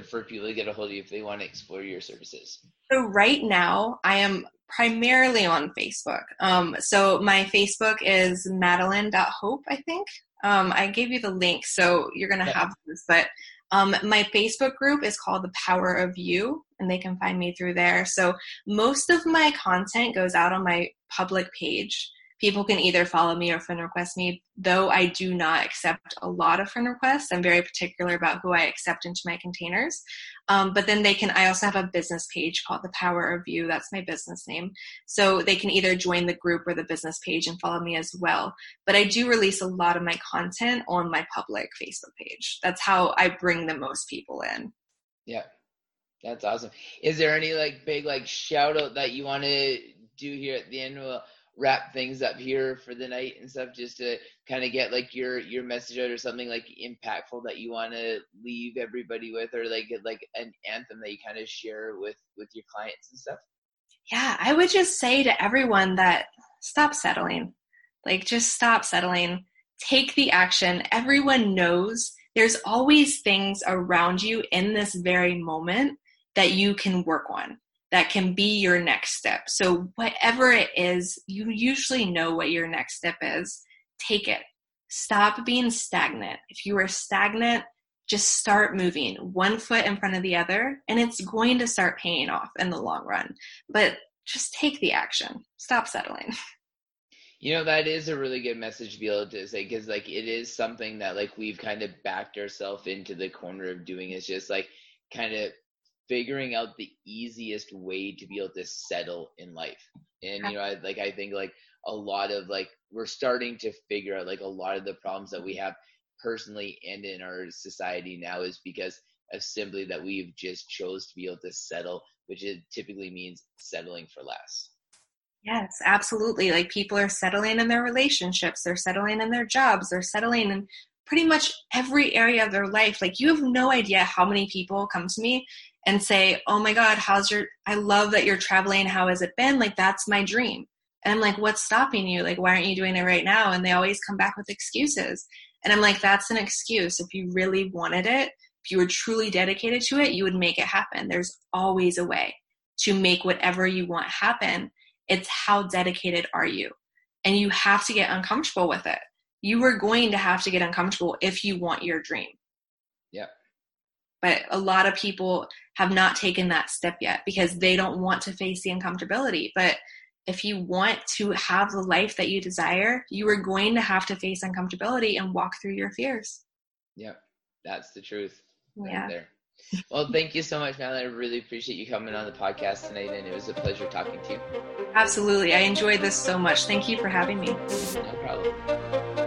for people to get a hold of you if they want to explore your services? So right now, I am primarily on Facebook. Um, so my Facebook is Madeline.hope, I think. Um, I gave you the link, so you're going to yeah. have this. But um, my Facebook group is called The Power of You, and they can find me through there. So most of my content goes out on my public page people can either follow me or friend request me. Though I do not accept a lot of friend requests, I'm very particular about who I accept into my containers. Um, but then they can, I also have a business page called The Power of You. That's my business name. So they can either join the group or the business page and follow me as well. But I do release a lot of my content on my public Facebook page. That's how I bring the most people in. Yeah. That's awesome. Is there any like big like shout out that you want to do here at the end? Wrap things up here for the night and stuff just to kind of get like your your message out or something like impactful that you want to leave everybody with or like like an anthem that you kind of share with with your clients and stuff? Yeah i would just say to everyone that stop settling. Like just stop settling. Take the action. Everyone knows there's always things around you in this very moment that you can work on that can be your next step. So, whatever it is, you usually know what your next step is. Take it. Stop being stagnant. If you are stagnant, just start moving one foot in front of the other, and it's going to start paying off in the long run. But just take the action. Stop settling. [LAUGHS] You know, that is a really good message to be able to say because, like, it is something that, like, we've kind of backed ourselves into the corner of doing is just like kind of figuring out the easiest way to be able to settle in life. And you know, I, like I think like a lot of like we're starting to figure out like a lot of the problems that we have personally and in our society now is because of simply that we've just chose to be able to settle, which it typically means settling for less. Yes, absolutely. Like people are settling in their relationships, they're settling in their jobs, they're settling in pretty much every area of their life. Like you have no idea how many people come to me and say, Oh my God, how's your, I love that you're traveling. How has it been? Like, that's my dream. And I'm like, What's stopping you? Like, why aren't you doing it right now? And they always come back with excuses. And I'm like, That's an excuse. If you really wanted it, if you were truly dedicated to it, you would make it happen. There's always a way to make whatever you want happen. It's how dedicated are you? And you have to get uncomfortable with it. You are going to have to get uncomfortable if you want your dream. Yeah. But a lot of people have not taken that step yet because they don't want to face the uncomfortability. But if you want to have the life that you desire, you are going to have to face uncomfortability and walk through your fears. Yep, that's the truth. Right yeah. There. Well, thank you so much, Madeline. I really appreciate you coming on the podcast tonight, and it was a pleasure talking to you. Absolutely. I enjoyed this so much. Thank you for having me. No problem.